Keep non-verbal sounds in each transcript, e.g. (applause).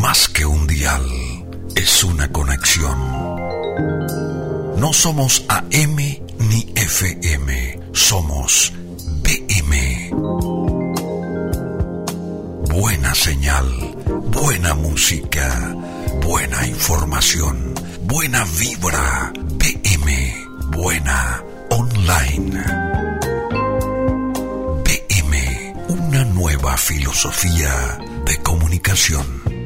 más que un dial, es una conexión. No somos AM ni FM, somos BM. Buena señal, buena música, buena información, buena vibra, BM, buena online. Una nueva filosofía de comunicación.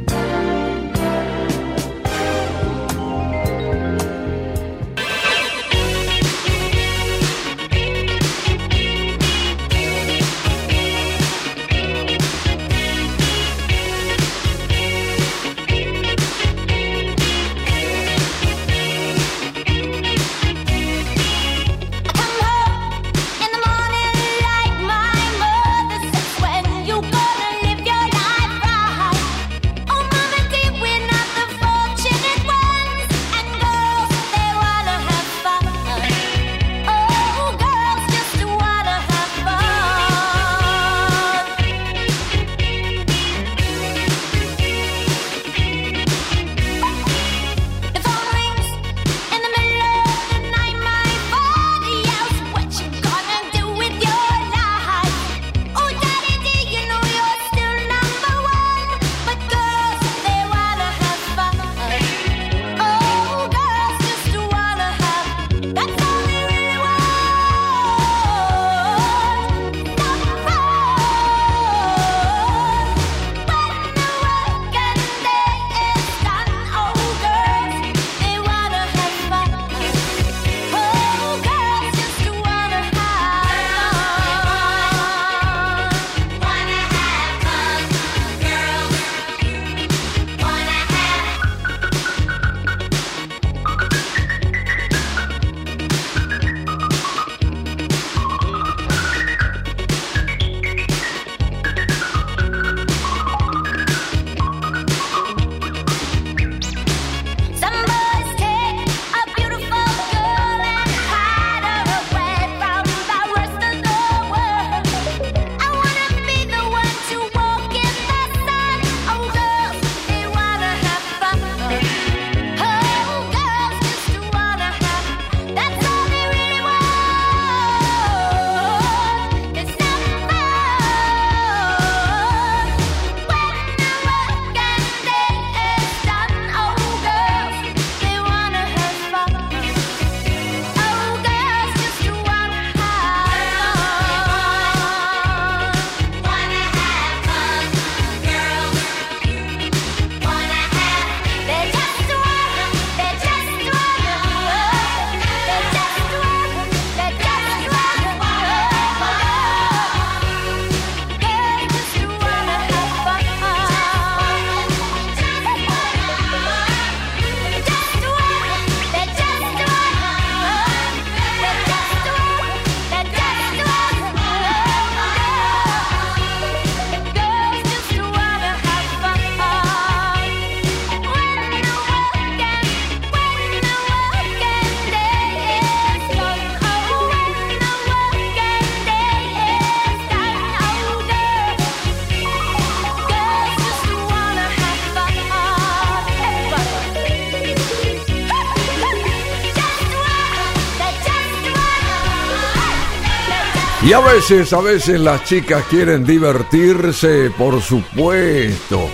Y a veces, a veces las chicas quieren divertirse, por supuesto.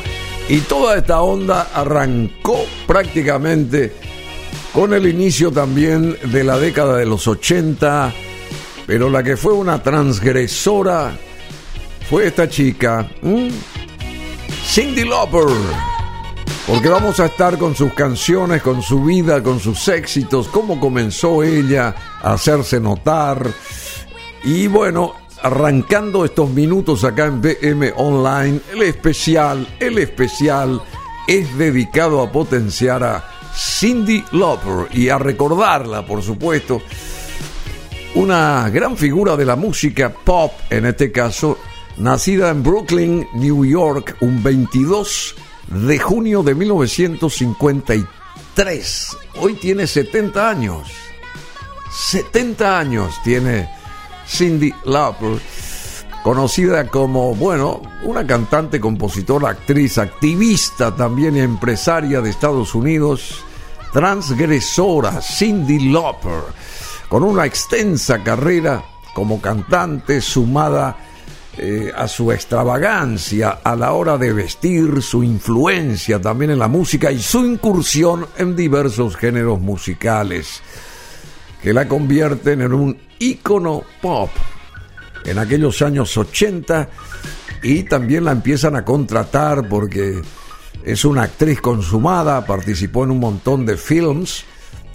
Y toda esta onda arrancó prácticamente con el inicio también de la década de los 80, pero la que fue una transgresora fue esta chica, Cindy Lauper. Porque vamos a estar con sus canciones, con su vida, con sus éxitos, cómo comenzó ella a hacerse notar y bueno, arrancando estos minutos acá en BM Online, el especial, el especial es dedicado a potenciar a Cindy Lauper y a recordarla, por supuesto, una gran figura de la música pop, en este caso, nacida en Brooklyn, New York, un 22 de junio de 1953. Hoy tiene 70 años. 70 años tiene Cindy Lauper. conocida como, bueno, una cantante, compositora, actriz, activista también y empresaria de Estados Unidos, transgresora, Cindy Lauper, con una extensa carrera como cantante sumada eh, a su extravagancia a la hora de vestir, su influencia también en la música y su incursión en diversos géneros musicales que la convierten en un ícono pop en aquellos años 80 y también la empiezan a contratar porque es una actriz consumada, participó en un montón de films,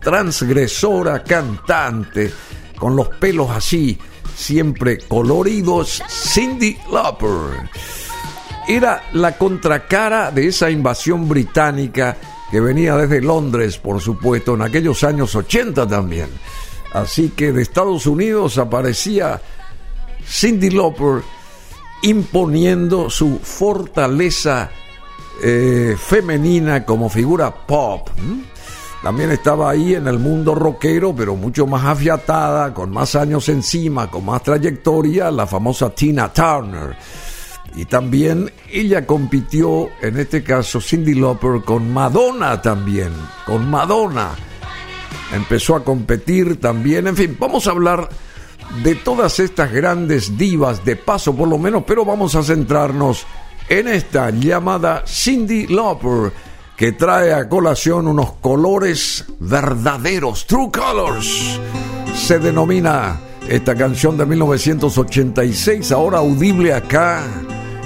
transgresora, cantante, con los pelos así, siempre coloridos, Cindy Lauper. Era la contracara de esa invasión británica que venía desde Londres, por supuesto, en aquellos años 80 también. Así que de Estados Unidos aparecía Cindy Lauper imponiendo su fortaleza eh, femenina como figura pop. También estaba ahí en el mundo rockero, pero mucho más afiatada, con más años encima, con más trayectoria, la famosa Tina Turner. Y también ella compitió, en este caso Cindy Lauper, con Madonna también, con Madonna. Empezó a competir también, en fin, vamos a hablar de todas estas grandes divas de paso por lo menos, pero vamos a centrarnos en esta llamada Cindy Lauper que trae a colación unos colores verdaderos, True Colors. Se denomina esta canción de 1986, ahora audible acá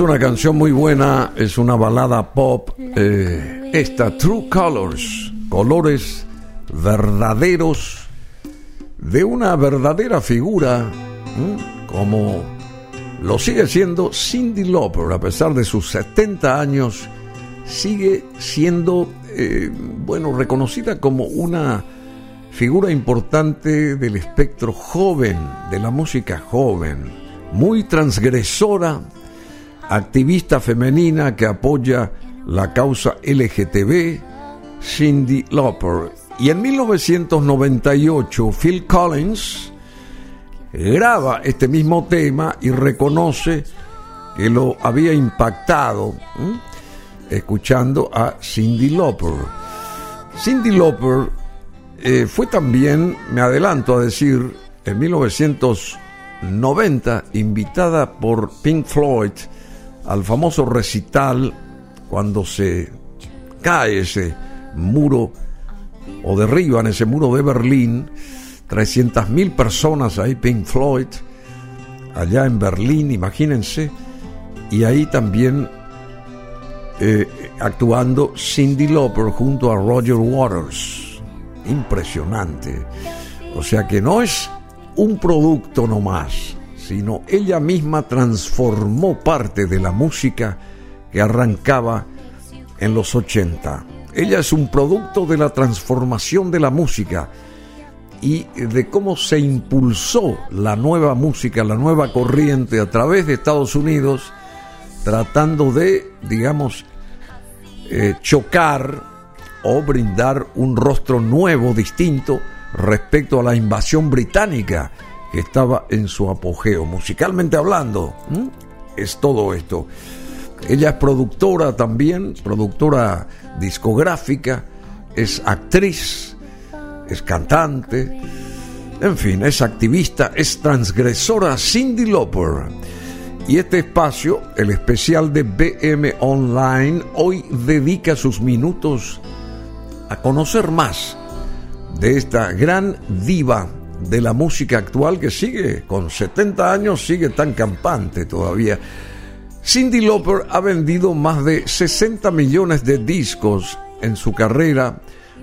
una canción muy buena, es una balada pop. Eh, esta, True Colors, colores verdaderos de una verdadera figura, como lo sigue siendo Cindy Lauper, a pesar de sus 70 años, sigue siendo, eh, bueno, reconocida como una figura importante del espectro joven, de la música joven, muy transgresora activista femenina que apoya la causa LGTB, Cindy Lauper. Y en 1998 Phil Collins graba este mismo tema y reconoce que lo había impactado escuchando a Cindy Lauper. Cindy Lauper eh, fue también, me adelanto a decir, en 1990 invitada por Pink Floyd al famoso recital cuando se cae ese muro o derriban ese muro de Berlín, 300.000 personas ahí, Pink Floyd, allá en Berlín, imagínense, y ahí también eh, actuando Cindy Lauper junto a Roger Waters. Impresionante. O sea que no es un producto nomás, sino ella misma transformó parte de la música que arrancaba en los 80. Ella es un producto de la transformación de la música y de cómo se impulsó la nueva música, la nueva corriente a través de Estados Unidos, tratando de, digamos, eh, chocar o brindar un rostro nuevo, distinto, respecto a la invasión británica que estaba en su apogeo. Musicalmente hablando, es todo esto. Ella es productora también, productora discográfica, es actriz, es cantante, en fin, es activista, es transgresora Cindy Lauper. Y este espacio, el especial de BM Online, hoy dedica sus minutos a conocer más de esta gran diva de la música actual que sigue, con 70 años, sigue tan campante todavía. Cindy Lauper ha vendido más de 60 millones de discos en su carrera.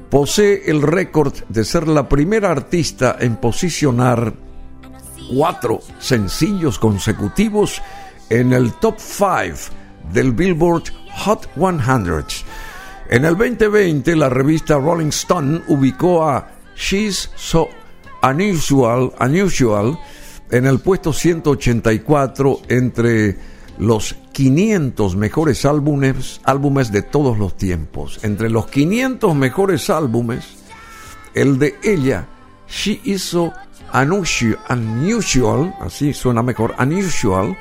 Posee el récord de ser la primera artista en posicionar cuatro sencillos consecutivos en el top 5 del Billboard Hot 100. En el 2020, la revista Rolling Stone ubicó a She's So Unusual, Unusual en el puesto 184 entre los 500 mejores álbumes, álbumes de todos los tiempos. Entre los 500 mejores álbumes, el de ella, She Is So Unusual, así suena mejor, Unusual,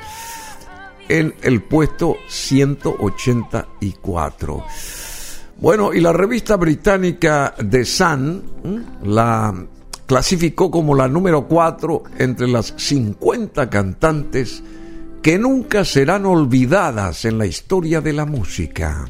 en el puesto 184. Bueno, y la revista británica The Sun, la clasificó como la número 4 entre las 50 cantantes que nunca serán olvidadas en la historia de la música.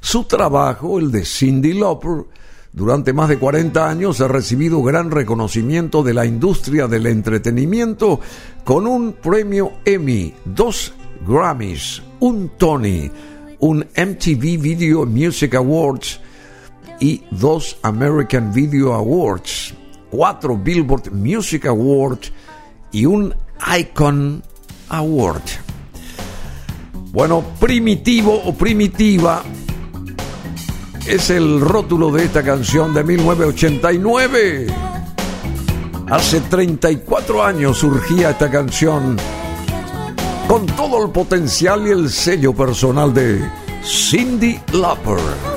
Su trabajo, el de Cindy Lauper, durante más de 40 años ha recibido gran reconocimiento de la industria del entretenimiento con un premio Emmy, dos Grammys, un Tony, un MTV Video Music Awards y dos American Video Awards cuatro Billboard Music Awards y un Icon Award. Bueno, primitivo o primitiva es el rótulo de esta canción de 1989. Hace 34 años surgía esta canción con todo el potencial y el sello personal de Cindy Lauper.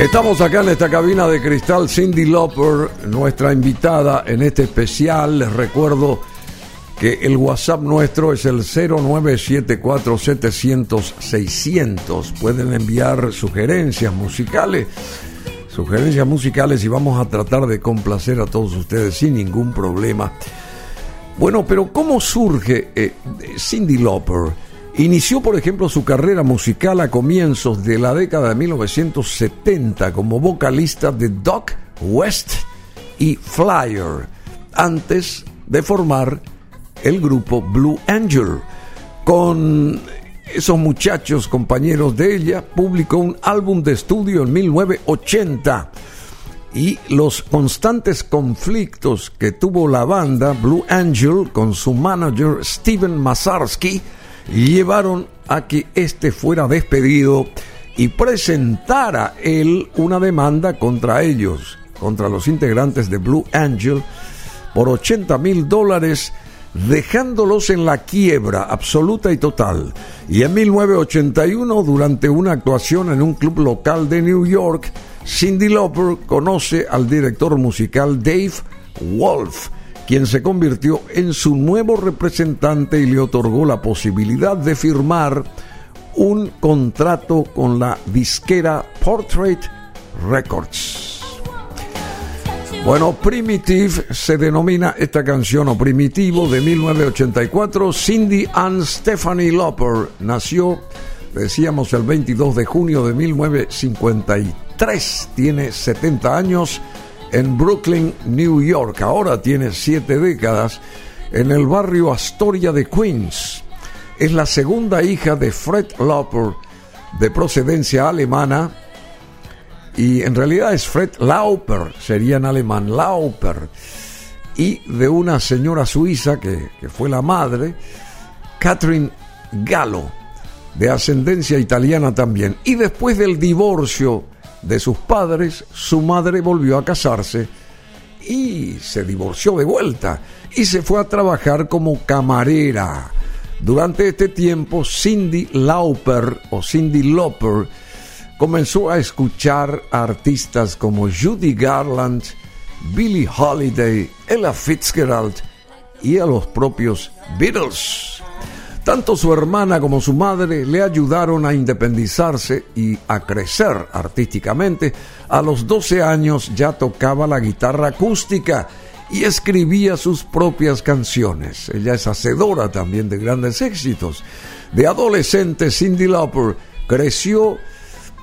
Estamos acá en esta cabina de cristal, Cindy Lauper, nuestra invitada en este especial. Les recuerdo que el WhatsApp nuestro es el 0974-700-600. Pueden enviar sugerencias musicales, sugerencias musicales y vamos a tratar de complacer a todos ustedes sin ningún problema. Bueno, pero ¿cómo surge eh, Cindy Lauper? Inició, por ejemplo, su carrera musical a comienzos de la década de 1970 como vocalista de Doc West y Flyer, antes de formar el grupo Blue Angel. Con esos muchachos, compañeros de ella, publicó un álbum de estudio en 1980 y los constantes conflictos que tuvo la banda Blue Angel con su manager Steven Masarsky llevaron a que éste fuera despedido y presentara él una demanda contra ellos, contra los integrantes de Blue Angel, por 80 mil dólares, dejándolos en la quiebra absoluta y total. Y en 1981, durante una actuación en un club local de New York, Cindy Lauper conoce al director musical Dave Wolf, quien se convirtió en su nuevo representante y le otorgó la posibilidad de firmar un contrato con la disquera Portrait Records. Bueno, Primitive se denomina esta canción o Primitivo de 1984. Cindy Ann Stephanie Lauper nació, decíamos, el 22 de junio de 1953. Tiene 70 años en Brooklyn, New York. Ahora tiene siete décadas en el barrio Astoria de Queens. Es la segunda hija de Fred Lauper, de procedencia alemana, y en realidad es Fred Lauper, sería en alemán Lauper, y de una señora suiza que, que fue la madre, Catherine Gallo, de ascendencia italiana también. Y después del divorcio de sus padres, su madre volvió a casarse y se divorció de vuelta y se fue a trabajar como camarera. Durante este tiempo, Cindy Lauper o Cindy Lauper comenzó a escuchar a artistas como Judy Garland, Billie Holiday, Ella Fitzgerald y a los propios Beatles. Tanto su hermana como su madre le ayudaron a independizarse y a crecer artísticamente. A los 12 años ya tocaba la guitarra acústica y escribía sus propias canciones. Ella es hacedora también de grandes éxitos. De adolescente, Cindy Lauper creció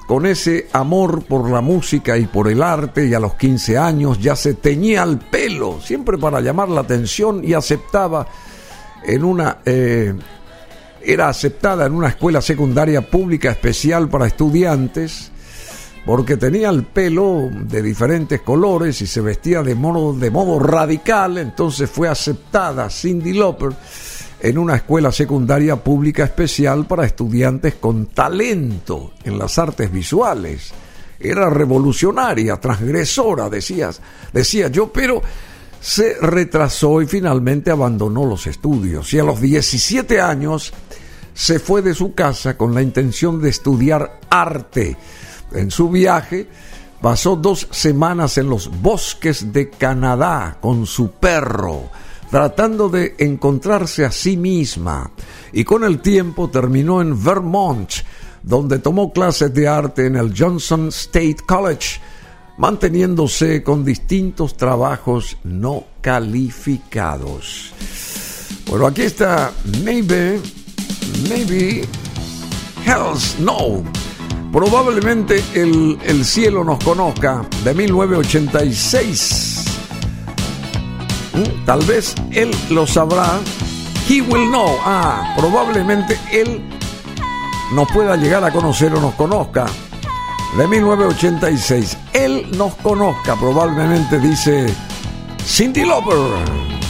con ese amor por la música y por el arte y a los 15 años ya se teñía el pelo, siempre para llamar la atención y aceptaba en una eh, era aceptada en una escuela secundaria pública especial para estudiantes porque tenía el pelo de diferentes colores y se vestía de modo, de modo radical, entonces fue aceptada Cindy Lauper en una escuela secundaria pública especial para estudiantes con talento en las artes visuales. Era revolucionaria, transgresora, decías, decía yo, pero se retrasó y finalmente abandonó los estudios. Y a los 17 años se fue de su casa con la intención de estudiar arte. En su viaje pasó dos semanas en los bosques de Canadá con su perro, tratando de encontrarse a sí misma. Y con el tiempo terminó en Vermont, donde tomó clases de arte en el Johnson State College, manteniéndose con distintos trabajos no calificados. Bueno, aquí está Maybe Maybe Hell's No. Probablemente el, el cielo nos conozca de 1986. ¿Mm? Tal vez él lo sabrá. He will know. Ah, probablemente él nos pueda llegar a conocer o nos conozca. De 1986. Él nos conozca, probablemente dice Cindy Lauper.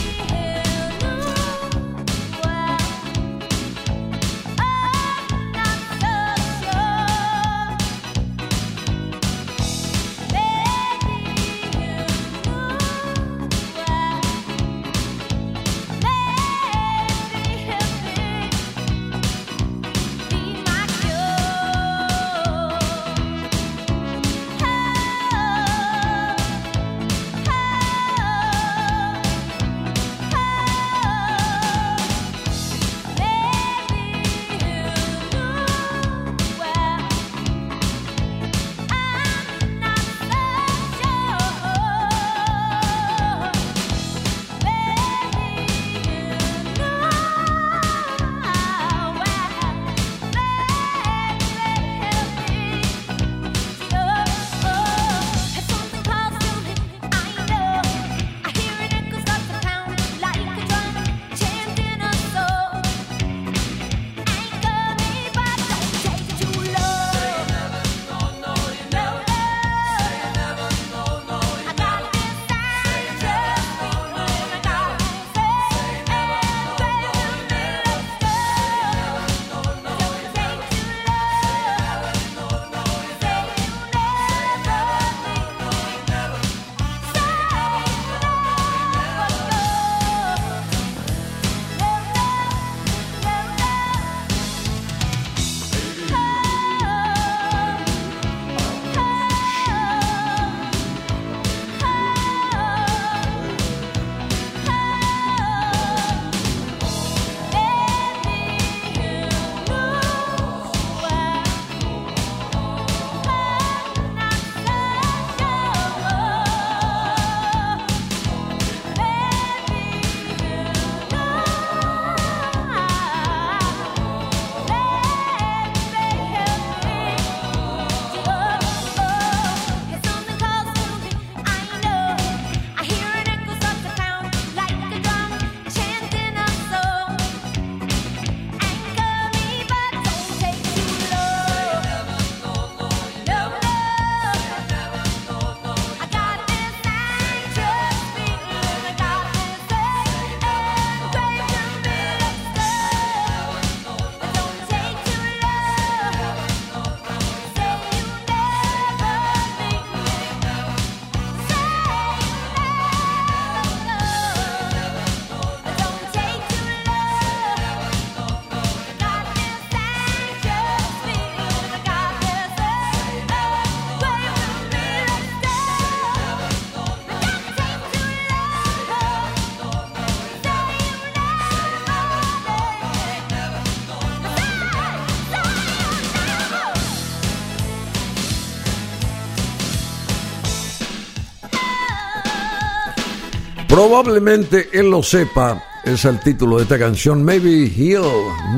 Probablemente él lo sepa, es el título de esta canción, Maybe He'll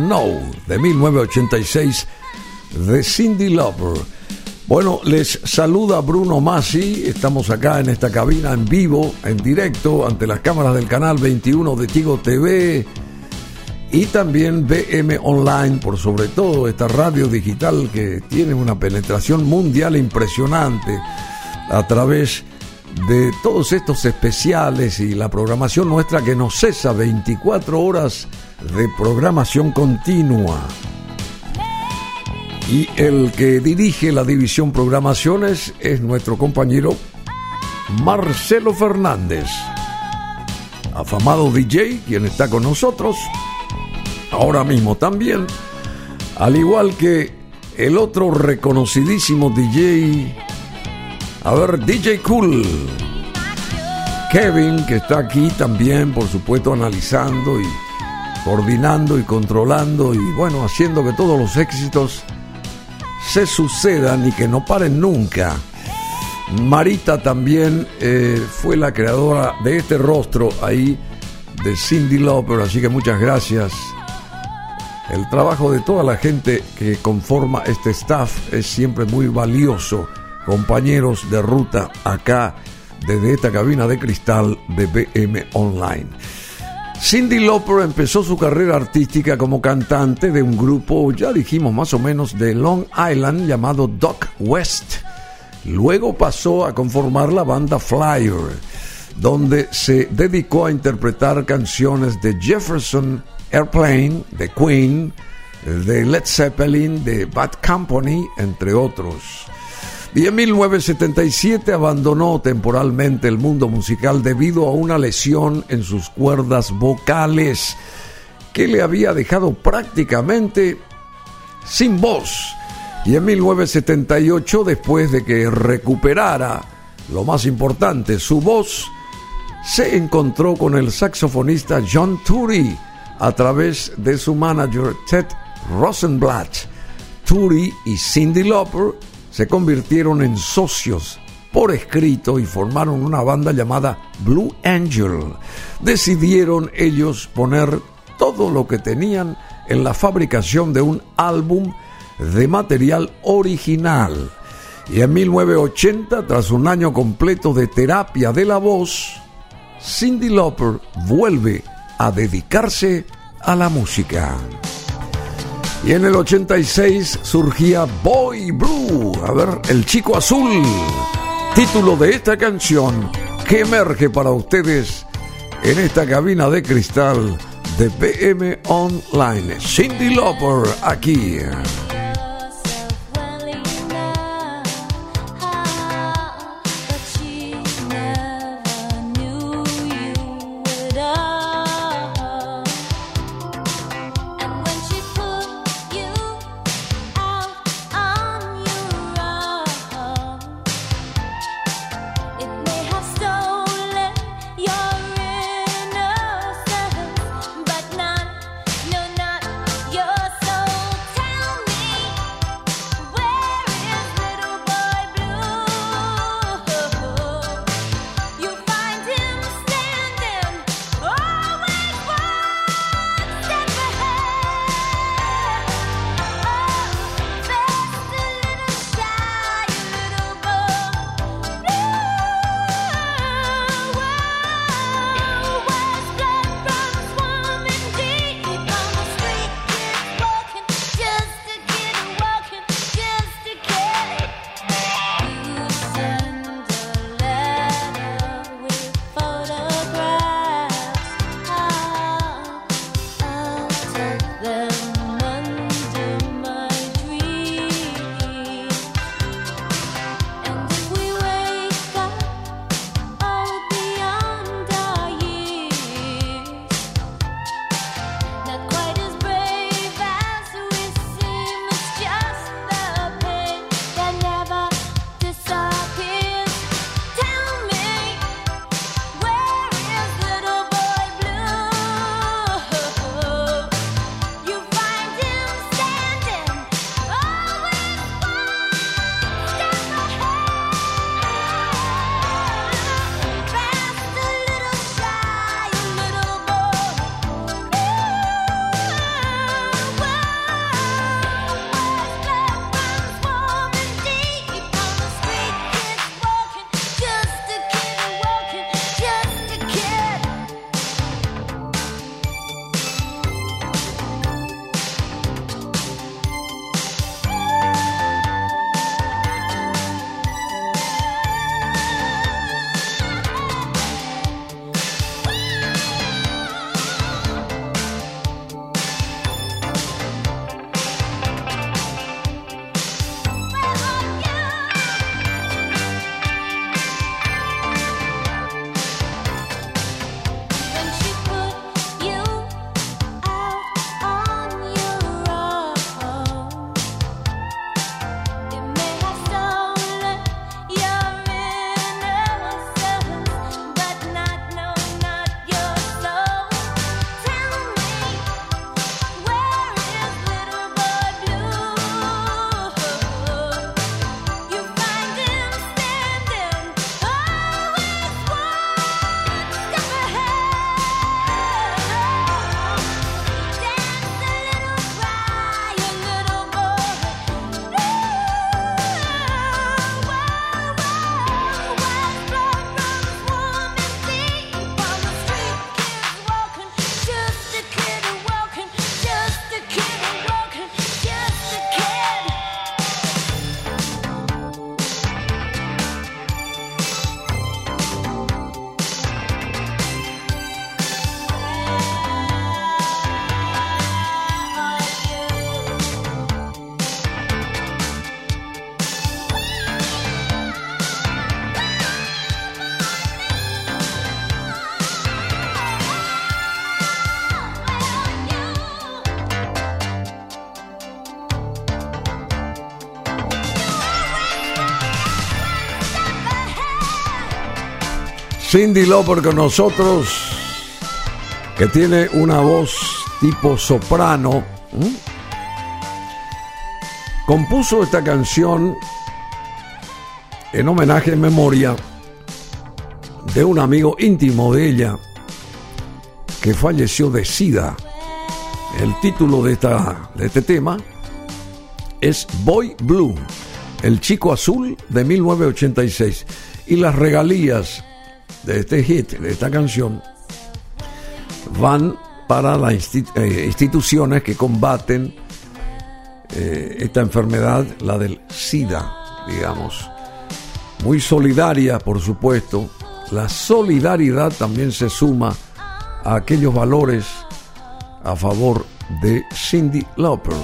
Know, de 1986, de Cindy Lauper. Bueno, les saluda Bruno Masi, estamos acá en esta cabina en vivo, en directo, ante las cámaras del canal 21 de Tigo TV y también BM Online, por sobre todo esta radio digital que tiene una penetración mundial impresionante a través de todos estos especiales y la programación nuestra que no cesa 24 horas de programación continua. Y el que dirige la división programaciones es nuestro compañero Marcelo Fernández, afamado DJ, quien está con nosotros ahora mismo también, al igual que el otro reconocidísimo DJ, a ver, DJ Cool, Kevin, que está aquí también, por supuesto, analizando y coordinando y controlando y bueno, haciendo que todos los éxitos se sucedan y que no paren nunca. Marita también eh, fue la creadora de este rostro ahí de Cindy Lauper, así que muchas gracias el trabajo de toda la gente que conforma este staff es siempre muy valioso. Compañeros de ruta acá desde esta cabina de cristal de BM Online. Cindy Lauper empezó su carrera artística como cantante de un grupo, ya dijimos más o menos, de Long Island llamado Doc West. Luego pasó a conformar la banda Flyer, donde se dedicó a interpretar canciones de Jefferson Airplane, de Queen, de Led Zeppelin, de Bad Company, entre otros. Y en 1977 abandonó temporalmente el mundo musical debido a una lesión en sus cuerdas vocales que le había dejado prácticamente sin voz. Y en 1978, después de que recuperara lo más importante, su voz, se encontró con el saxofonista John Turi, a través de su manager Ted Rosenblatt. Turi y Cindy Lauper se convirtieron en socios por escrito y formaron una banda llamada Blue Angel. Decidieron ellos poner todo lo que tenían en la fabricación de un álbum de material original. Y en 1980, tras un año completo de terapia de la voz, Cindy Lauper vuelve a dedicarse a la música. Y en el 86 surgía Boy Blue, a ver, el chico azul, título de esta canción que emerge para ustedes en esta cabina de cristal de PM Online. Cindy Lauper aquí. Cindy Lauper con nosotros, que tiene una voz tipo soprano. Compuso esta canción en homenaje en memoria de un amigo íntimo de ella que falleció de SIDA. El título de, esta, de este tema es Boy Blue, el chico azul de 1986. Y las regalías de este hit, de esta canción, van para las eh, instituciones que combaten eh, esta enfermedad, la del SIDA, digamos. Muy solidaria, por supuesto. La solidaridad también se suma a aquellos valores a favor de Cindy Lauper,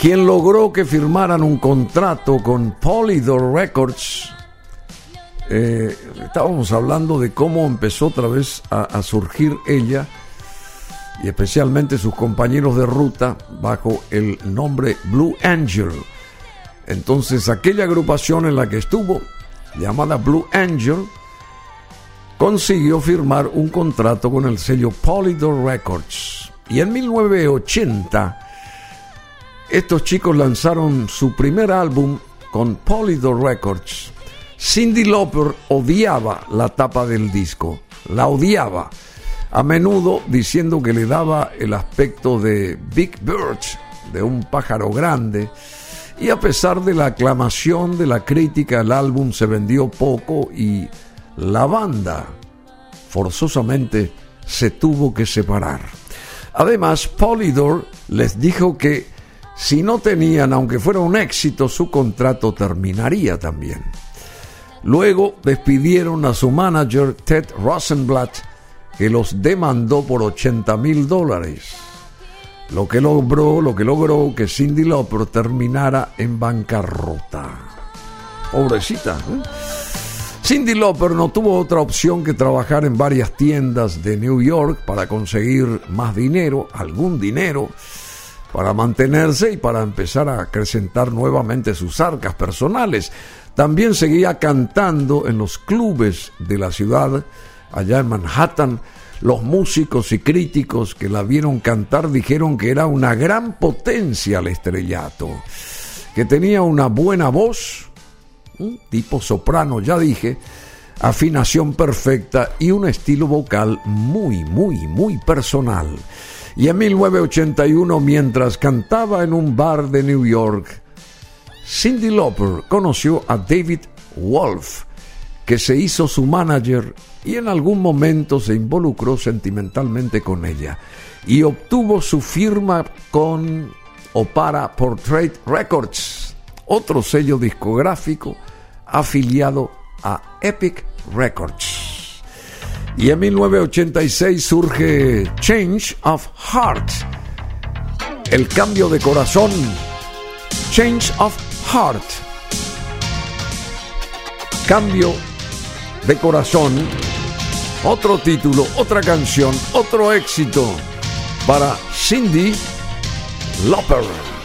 quien logró que firmaran un contrato con Polydor Records eh, estábamos hablando de cómo empezó otra vez a, surgir ella y especialmente sus compañeros de ruta bajo el nombre Blue Angel. Entonces aquella agrupación en la que estuvo, llamada Blue Angel, consiguió firmar un contrato con el sello Polydor Records. Y en 1980, estos chicos lanzaron su primer álbum con Polydor Records Cindy Lauper odiaba la tapa del disco, la odiaba, a menudo diciendo que le daba el aspecto de Big Bird, de un pájaro grande, y a pesar de la aclamación de la crítica, el álbum se vendió poco y la banda forzosamente se tuvo que separar. Además, Polydor les dijo que si no tenían, aunque fuera un éxito, su contrato terminaría también. Luego despidieron a su manager Ted Rosenblatt, que los demandó por 80 mil dólares. Lo que logró, lo que logró que Cindy Lauper terminara en bancarrota. Pobrecita. ¿eh? Cindy Lauper no tuvo otra opción que trabajar en varias tiendas de New York para conseguir más dinero, algún dinero, para mantenerse y para empezar a acrecentar nuevamente sus arcas personales. También seguía cantando en los clubes de la ciudad, allá en Manhattan. Los músicos y críticos que la vieron cantar dijeron que era una gran potencia al estrellato, que tenía una buena voz, un tipo soprano, ya dije, afinación perfecta y un estilo vocal muy, muy, muy personal. Y en 1981, mientras cantaba en un bar de New York, Cindy Lauper conoció a David Wolf, que se hizo su manager y en algún momento se involucró sentimentalmente con ella y obtuvo su firma con o para Portrait Records, otro sello discográfico afiliado a Epic Records. Y en 1986 surge Change of Heart, el cambio de corazón, Change of Heart. Cambio de corazón. Otro título, otra canción, otro éxito para Cindy Lauper.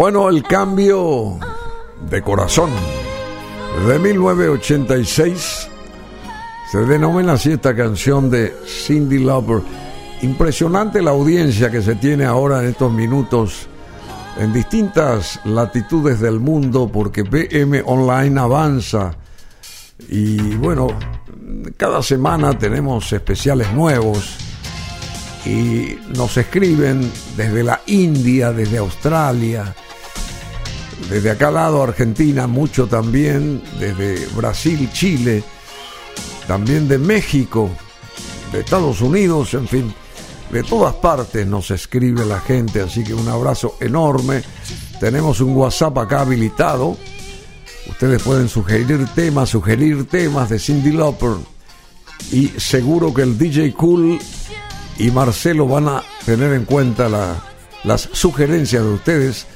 Bueno, el cambio de corazón de 1986 se denomina así esta canción de Cindy Lauper. Impresionante la audiencia que se tiene ahora en estos minutos en distintas latitudes del mundo porque PM Online avanza y bueno, cada semana tenemos especiales nuevos y nos escriben desde la India, desde Australia, desde acá lado Argentina, mucho también, desde Brasil, Chile, también de México, de Estados Unidos, en fin, de todas partes nos escribe la gente, así que un abrazo enorme. Tenemos un WhatsApp acá habilitado. Ustedes pueden sugerir temas, sugerir temas de Cindy Lauper. Y seguro que el DJ Cool y Marcelo van a tener en cuenta las sugerencias de ustedes.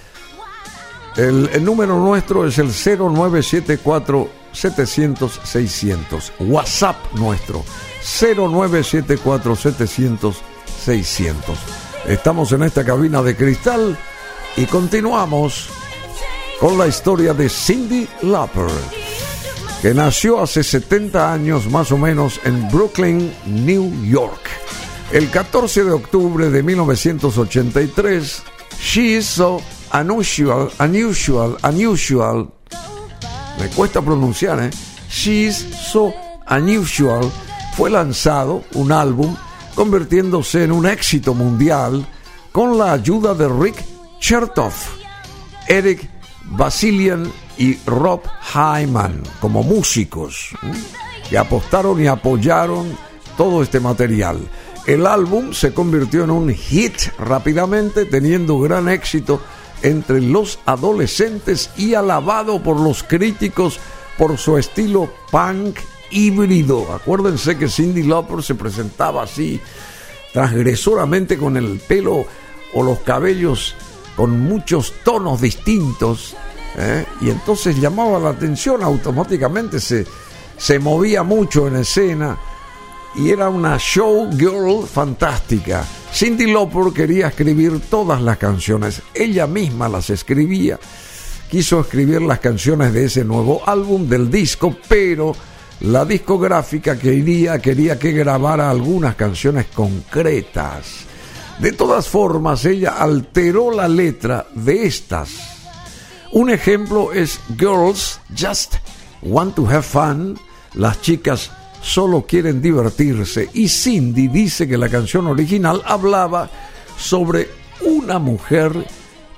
El, número nuestro es el 0974 700 600. WhatsApp nuestro 0974 700 600. Estamos en esta cabina de cristal y continuamos con la historia de Cindy Lauper, que nació hace 70 años más o menos en Brooklyn, New York. El 14 de octubre de 1983, She so unusual, unusual, unusual. Me cuesta pronunciar, ¿eh? She is so unusual. Fue lanzado un álbum convirtiéndose en un éxito mundial con la ayuda de Rick Chertoff, Eric Basilian y Rob Hyman como músicos que apostaron y apoyaron todo este material. El álbum se convirtió en un hit rápidamente, teniendo gran éxito entre los adolescentes y alabado por los críticos por su estilo punk híbrido. Acuérdense que Cindy Lauper se presentaba así, transgresoramente con el pelo o los cabellos con muchos tonos distintos. ¿eh? Y entonces llamaba la atención automáticamente, se, se movía mucho en escena y era una showgirl fantástica. Cindy Lauper quería escribir todas las canciones, ella misma las escribía. Quiso escribir las canciones de ese nuevo álbum del disco, pero la discográfica quería, quería que grabara algunas canciones concretas. De todas formas, ella alteró la letra de estas. Un ejemplo es Girls Just Want to Have Fun. Las chicas solo quieren divertirse. Y Cindy dice que la canción original hablaba sobre una mujer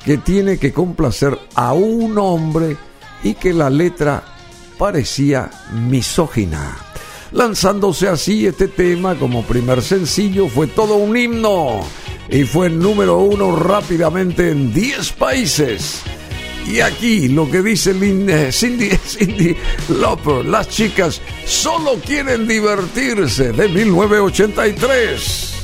que tiene que complacer a un hombre y que la letra parecía misógina. Lanzándose así este tema como primer sencillo fue todo un himno y fue número uno rápidamente en 10 países. Y aquí lo que dice eh, Cindy, (laughs) Cindy Lauper, las chicas solo quieren divertirse de 1983.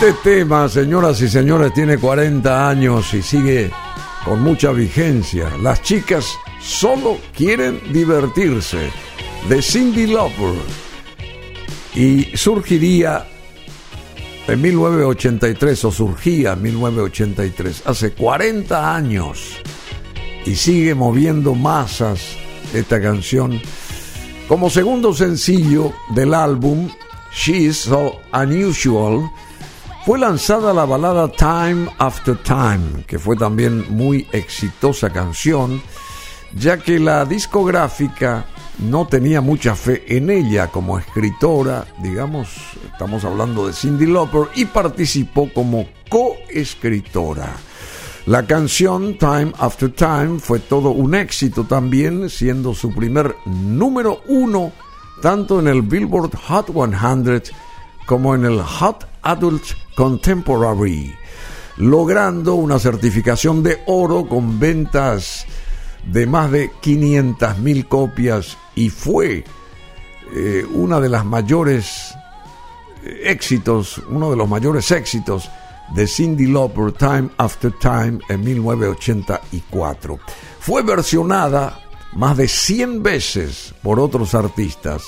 Este tema, señoras y señores, tiene 40 años y sigue con mucha vigencia. Las chicas solo quieren divertirse. De Cindy Lauper. Y surgiría en 1983, o surgía en 1983, hace 40 años. Y sigue moviendo masas esta canción. Como segundo sencillo del álbum She's So Unusual, fue lanzada la balada Time After Time, que fue también muy exitosa canción, ya que la discográfica no tenía mucha fe en ella como escritora, digamos, estamos hablando de Cindy Lauper, y participó como coescritora. La canción Time After Time fue todo un éxito también, siendo su primer número uno tanto en el Billboard Hot 100 como en el Hot Adult Contemporary, logrando una certificación de oro con ventas de más de 500.000 copias y fue eh, una de las mayores eh, éxitos, uno de los mayores éxitos de Cindy Lauper Time After Time en 1984. Fue versionada más de 100 veces por otros artistas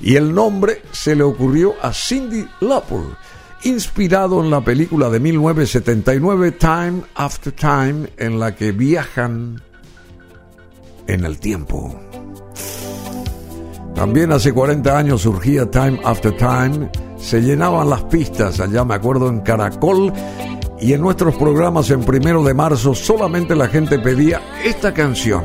y el nombre se le ocurrió a Cindy Lauper, inspirado en la película de 1979 Time After Time en la que viajan en el tiempo. También hace 40 años surgía Time After Time, se llenaban las pistas allá, me acuerdo, en Caracol y en nuestros programas en primero de marzo solamente la gente pedía esta canción.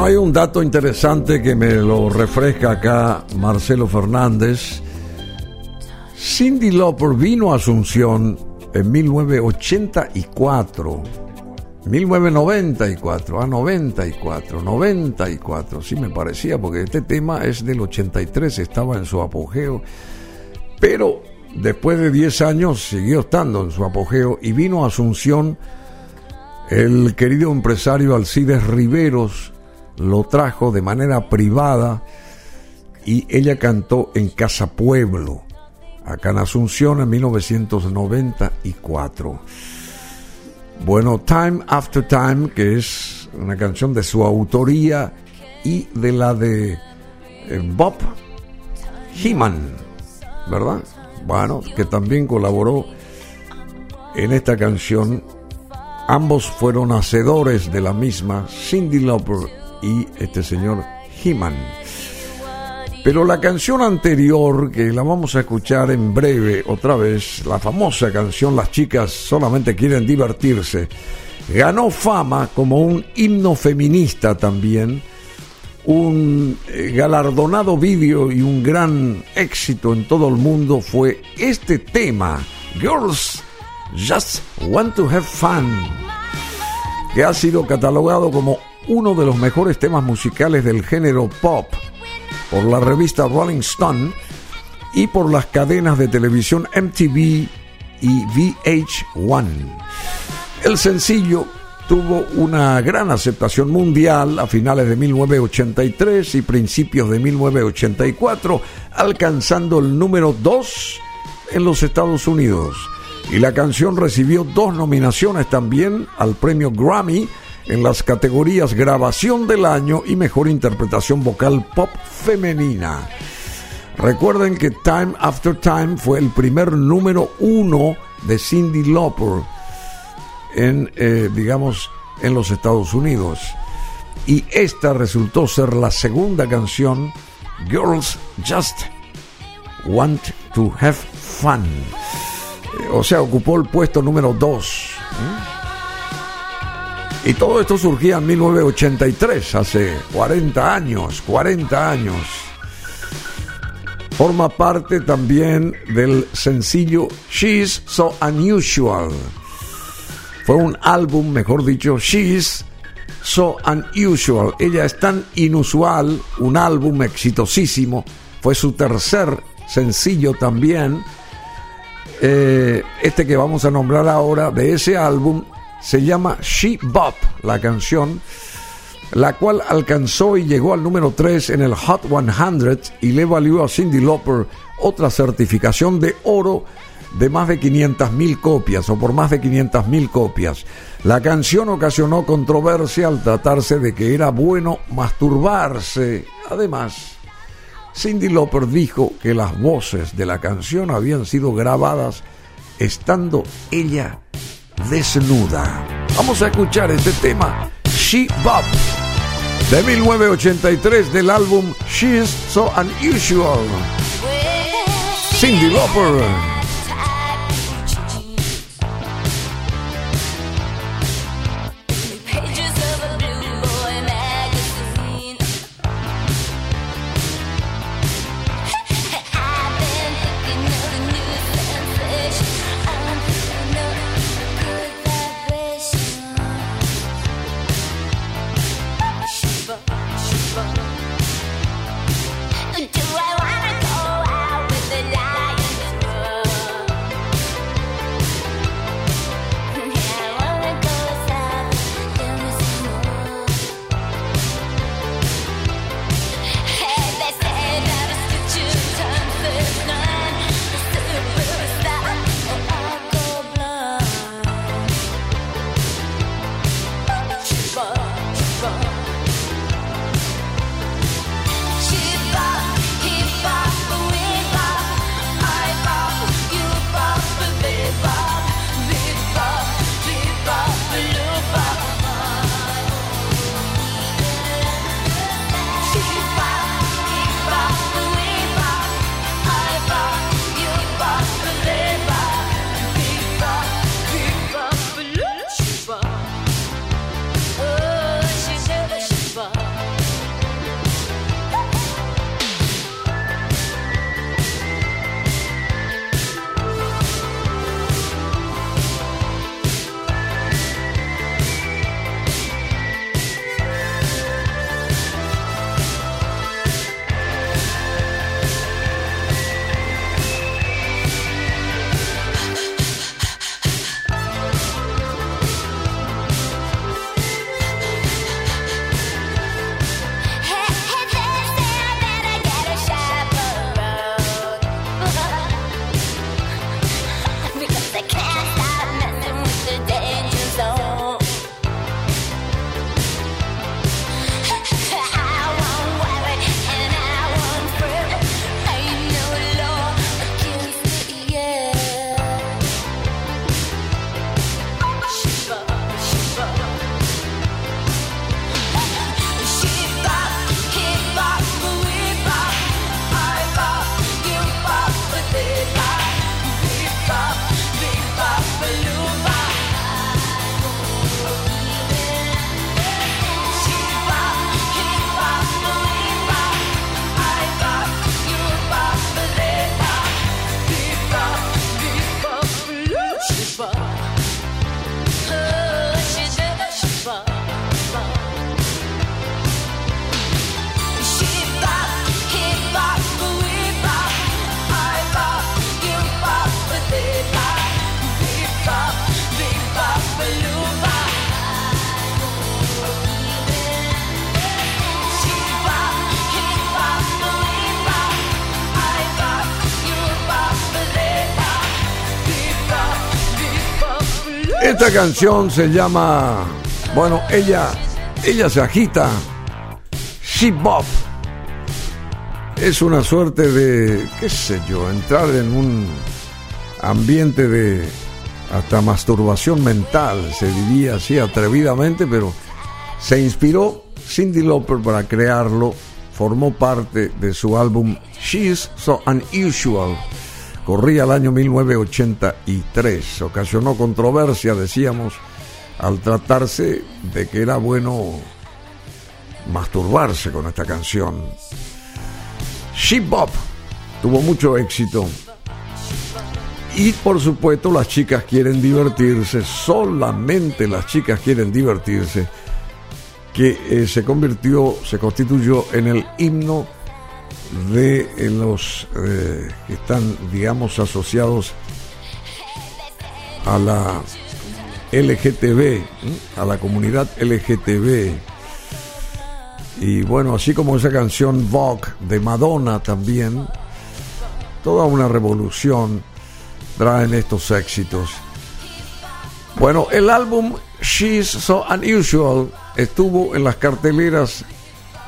Bueno, hay un dato interesante que me lo refresca acá Marcelo Fernández. Cindy Lauper vino a Asunción en 1984. 1994, ah, 94, 94, sí me parecía, porque este tema es del 83, estaba en su apogeo, pero después de 10 años siguió estando en su apogeo y vino a Asunción el querido empresario Alcides Riveros, lo trajo de manera privada y ella cantó en Casa Pueblo, acá en Asunción en 1994. Bueno, Time After Time, que es una canción de su autoría y de la de eh, Bob Heeman, ¿verdad? Bueno, que también colaboró en esta canción. Ambos fueron hacedores de la misma, Cindy Lauper y este señor Heeman. Pero la canción anterior, que la vamos a escuchar en breve otra vez, la famosa canción Las chicas solamente quieren divertirse, ganó fama como un himno feminista también, un eh, galardonado vídeo y un gran éxito en todo el mundo fue este tema, Girls Just Want to Have Fun, que ha sido catalogado como uno de los mejores temas musicales del género pop por la revista Rolling Stone y por las cadenas de televisión MTV y VH1. El sencillo tuvo una gran aceptación mundial a finales de 1983 y principios de 1984, alcanzando el número 2 en los Estados Unidos. Y la canción recibió dos nominaciones también al premio Grammy en las categorías Grabación del Año y Mejor Interpretación Vocal Pop Femenina. Recuerden que Time After Time fue el primer número uno de Cindy Lauper en, eh, digamos, en los Estados Unidos. Y esta resultó ser la segunda canción, Girls Just Want to Have Fun. Eh, o sea, ocupó el puesto número dos. Y todo esto surgía en 1983, hace 40 años, 40 años. Forma parte también del sencillo She's So Unusual. Fue un álbum, mejor dicho, She's So Unusual. Ella es tan inusual, un álbum exitosísimo. Fue su tercer sencillo también. Eh, este que vamos a nombrar ahora de ese álbum se llama She Bop, la canción, la cual alcanzó y llegó al número 3 en el Hot 100 y le valió a Cindy Lauper otra certificación de oro de más de 500 mil copias o por más de 500 mil copias. La canción ocasionó controversia al tratarse de que era bueno masturbarse. Además, Cindy Lauper dijo que las voces de la canción habían sido grabadas estando ella desnuda. Vamos a escuchar este tema, She Bop, de 1983 del álbum She's So Unusual. Cindy Lauper. love. Esta canción se llama, bueno, ella, ella se agita, She Bop. Es una suerte de, qué sé yo, entrar en un ambiente de hasta masturbación mental, se diría así atrevidamente, pero se inspiró Cindy Lauper para crearlo, formó parte de su álbum She's So Unusual corría el año 1983. Ocasionó controversia, decíamos, al tratarse de que era bueno masturbarse con esta canción. She Bop tuvo mucho éxito. Y por supuesto las chicas quieren divertirse, solamente las chicas quieren divertirse, que eh, se convirtió, se constituyó en el himno de eh, los eh, que están, digamos, asociados a la LGTB, a la comunidad LGTB. Y bueno, así como esa canción Vogue de Madonna también, toda una revolución traen estos éxitos. Bueno, el álbum She's So Unusual estuvo en las carteleras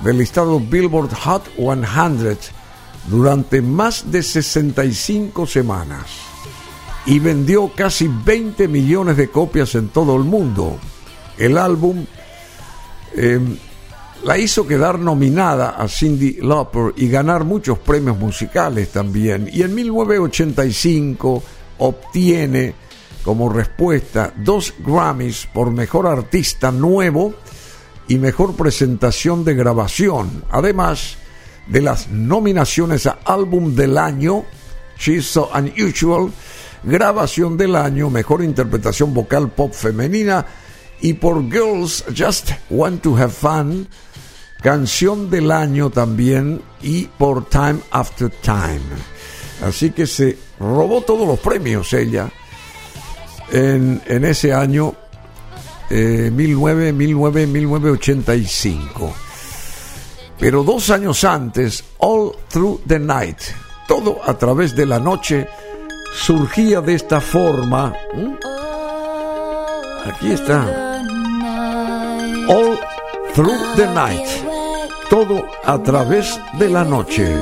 del listado Billboard Hot 100 durante más de 65 semanas y vendió casi 20 millones de copias en todo el mundo. El álbum em, la hizo quedar nominada a Cindy Lauper y ganar muchos premios musicales también. Y en 1985 obtiene como respuesta dos Grammys por Mejor Artista Nuevo y Mejor Presentación de Grabación, además de las nominaciones a Álbum del Año, She's So Unusual, Grabación del Año, Mejor Interpretación Vocal Pop Femenina y por Girls Just Want to Have Fun, Canción del Año también y por Time After Time. Así que se robó todos los premios ella en, en ese año eh, 19, 19, 1985. Pero dos años antes, All Through the Night, todo a través de la noche, surgía de esta forma. Aquí está. All Through the Night, todo a través de la noche.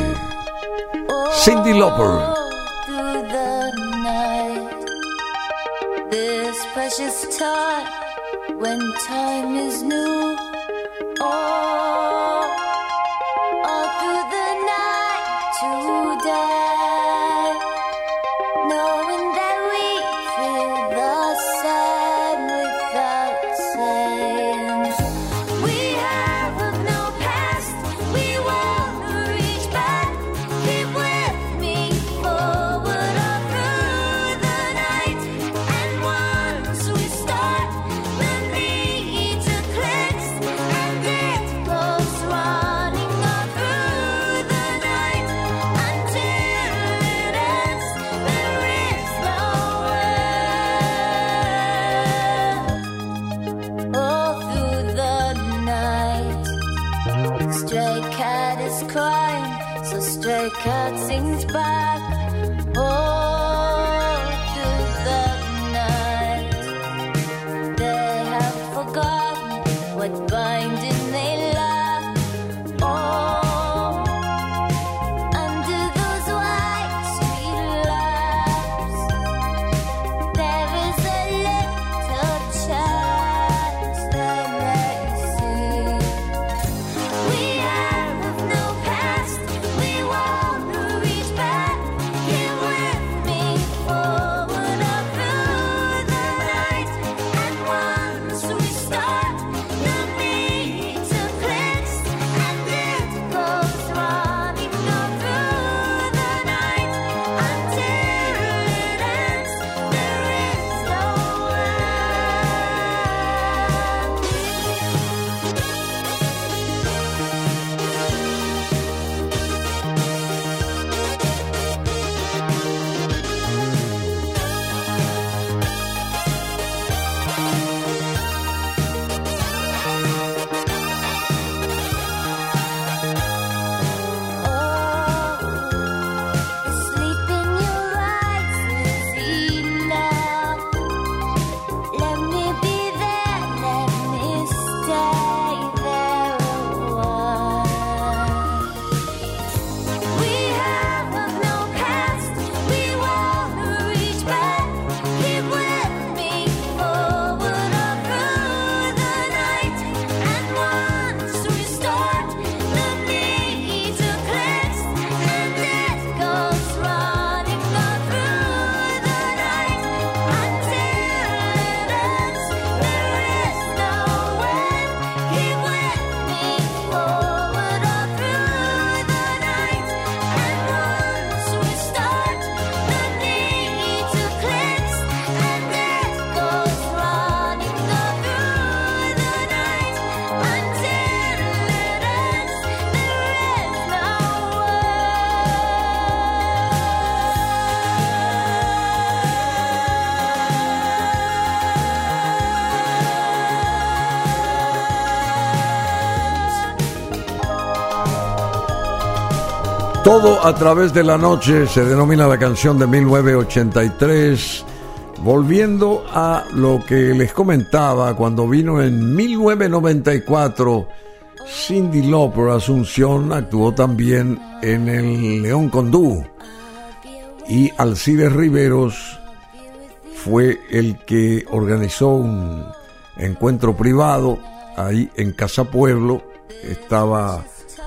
Cindy Lauper. precious time when time is new. Oh, Todo a través de la noche se denomina la canción de 1983. Volviendo a lo que les comentaba cuando vino en 1994, Cindy Lauper Asunción actuó también en el León Condú y Alcides Riveros fue el que organizó un encuentro privado ahí en Casa Pueblo. Estaba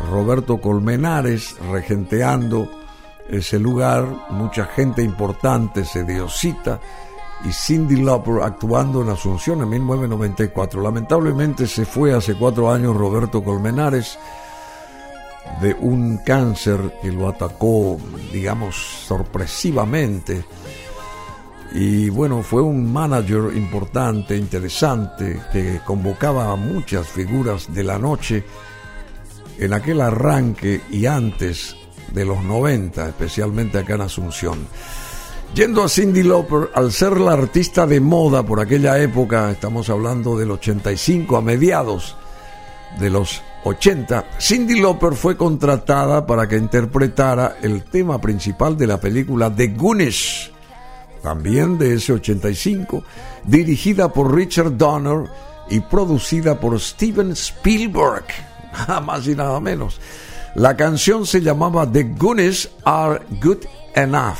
Roberto Colmenares regenteando ese lugar, mucha gente importante se dio cita y Cindy Lauper actuando en Asunción en 1994. Lamentablemente se fue hace cuatro años Roberto Colmenares de un cáncer que lo atacó, digamos, sorpresivamente. Y bueno, fue un manager importante, interesante, que convocaba a muchas figuras de la noche en aquel arranque y antes de los 90, especialmente acá en Asunción. Yendo a Cindy Lauper, al ser la artista de moda por aquella época, estamos hablando del 85 a mediados de los 80, Cindy Lauper fue contratada para que interpretara el tema principal de la película The Goonies, también de ese 85, dirigida por Richard Donner y producida por Steven Spielberg nada más y nada menos. La canción se llamaba The Goonies Are Good Enough.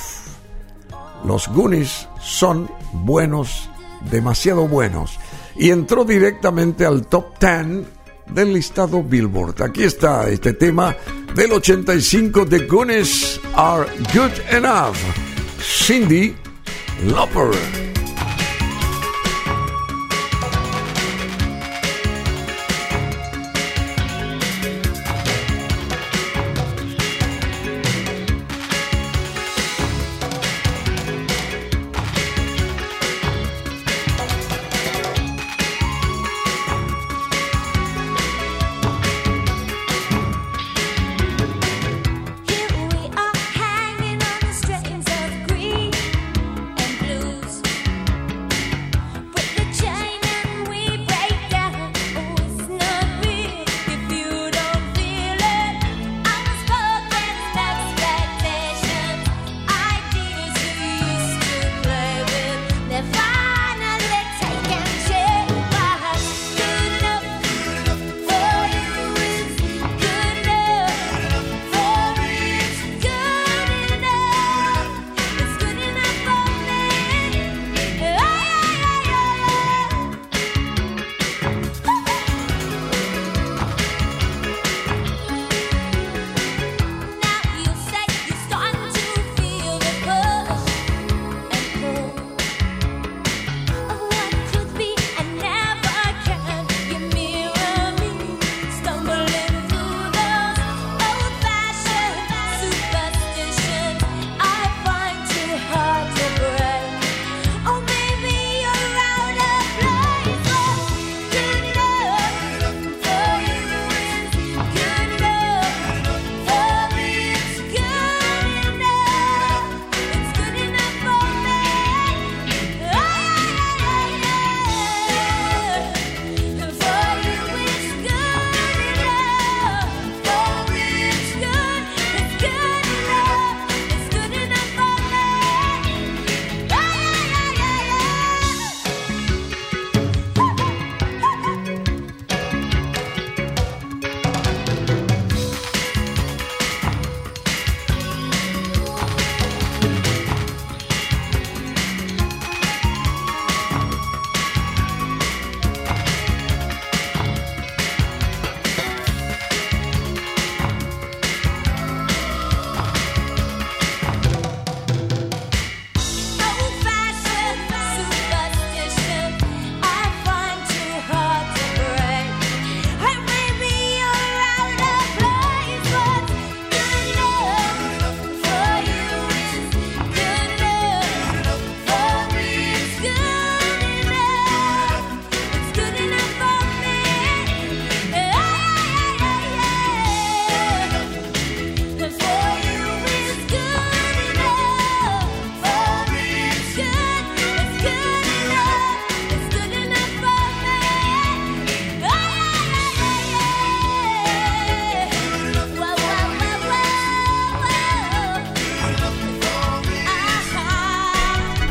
Los Goonies son buenos, demasiado buenos. Y entró directamente al top 10 del listado Billboard. Aquí está este tema del 85, The Goonies Are Good Enough. Cindy Lauper.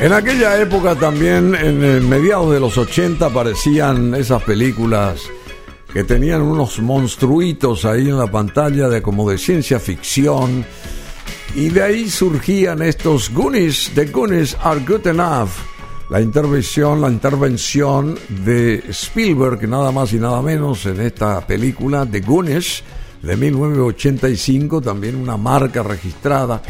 En aquella época también, en mediados de los 80, aparecían esas películas que tenían unos monstruitos ahí en la pantalla de como de ciencia ficción. Y de ahí surgían estos Goonies, The Goonies Are Good Enough. La intervención, la intervención de Spielberg, nada más y nada menos, en esta película, The Goonies, de 1985, también una marca registrada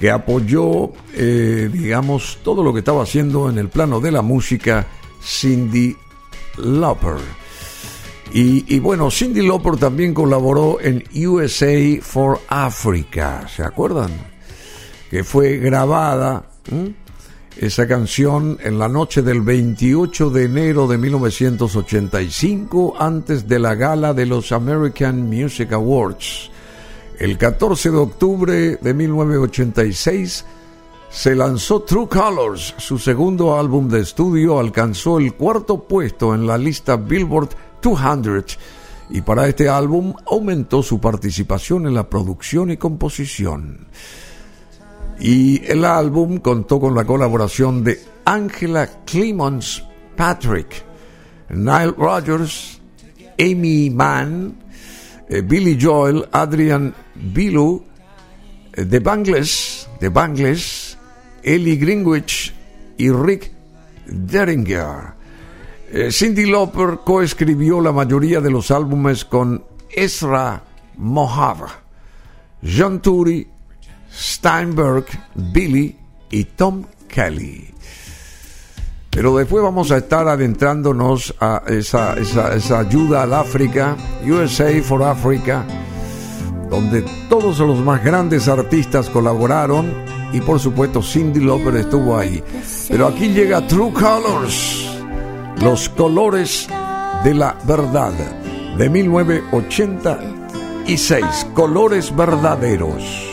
que apoyó, eh, digamos, todo lo que estaba haciendo en el plano de la música Cindy Lauper. Y, bueno, Cindy Lauper también colaboró en USA for Africa, ¿se acuerdan? Que fue grabada esa canción en la noche del 28 de enero de 1985, antes de la gala de los American Music Awards. El 14 de octubre de 1986 se lanzó True Colors, su segundo álbum de estudio alcanzó el cuarto puesto en la lista Billboard 200 y para este álbum aumentó su participación en la producción y composición. Y el álbum contó con la colaboración de Angela Clemons Patrick, Nile Rodgers, Amy Mann, eh, Billy Joel, Adrian Bilu, eh, The Bangles, The Bangles, Ellie Greenwich y Rick Deringer. Eh, Cindy Lauper coescribió la mayoría de los álbumes con Ezra Mohave, John Turi, Steinberg, Billy y Tom Kelly. Pero después vamos a estar adentrándonos a esa, esa, ayuda al África, USA for Africa, donde todos los más grandes artistas colaboraron y por supuesto Cindy Lauper estuvo ahí. Pero aquí llega True Colors, los colores de la verdad, de 1986, colores verdaderos.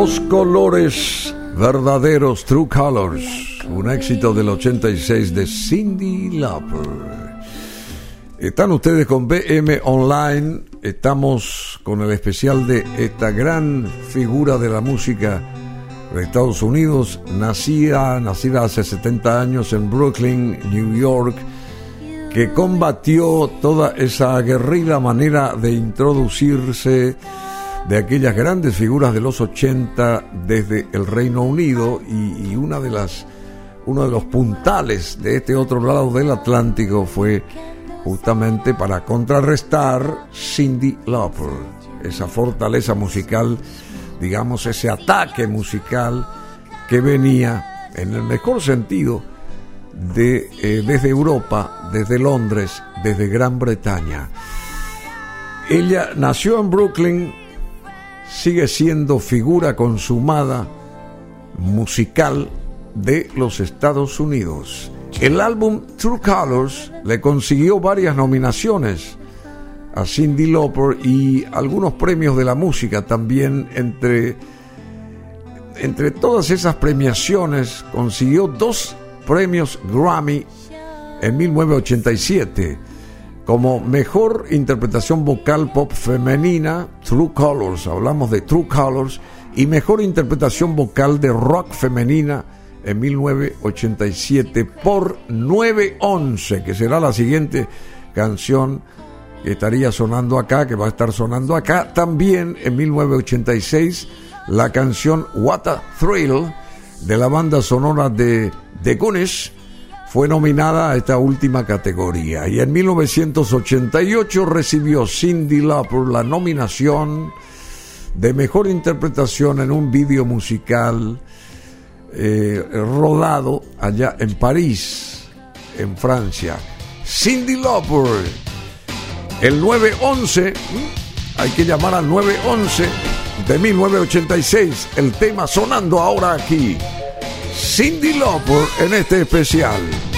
Los colores verdaderos, True Colors, un éxito del 86 de Cindy Lauper. Están ustedes con BM Online, estamos con el especial de esta gran figura de la música de Estados Unidos, nacida, nacida hace 70 años en Brooklyn, New York, que combatió toda esa aguerrida manera de introducirse de aquellas grandes figuras de los 80 desde el Reino Unido y, una de las uno de los puntales de este otro lado del Atlántico fue justamente para contrarrestar Cindy Lauper, esa fortaleza musical, digamos ese ataque musical que venía en el mejor sentido de eh, desde Europa, desde Londres, desde Gran Bretaña. Ella nació en Brooklyn sigue siendo figura consumada musical de los Estados Unidos. El álbum True Colors le consiguió varias nominaciones a Cindy Lauper y algunos premios de la música también entre entre todas esas premiaciones consiguió dos premios Grammy en 1987 como mejor interpretación vocal pop femenina, True Colors, hablamos de True Colors, y mejor interpretación vocal de rock femenina en 1987 por 911, que será la siguiente canción que estaría sonando acá, que va a estar sonando acá. También en 1986 la canción What a Thrill de la banda sonora de The Goonies fue nominada a esta última categoría y en 1988 recibió Cindy Lauper la nominación de mejor interpretación en un vídeo musical eh, rodado allá en París, en Francia. Cindy Lauper, el 911, hay que llamar al 911 de 1986, el tema sonando ahora aquí. Cindy Lauper en este especial.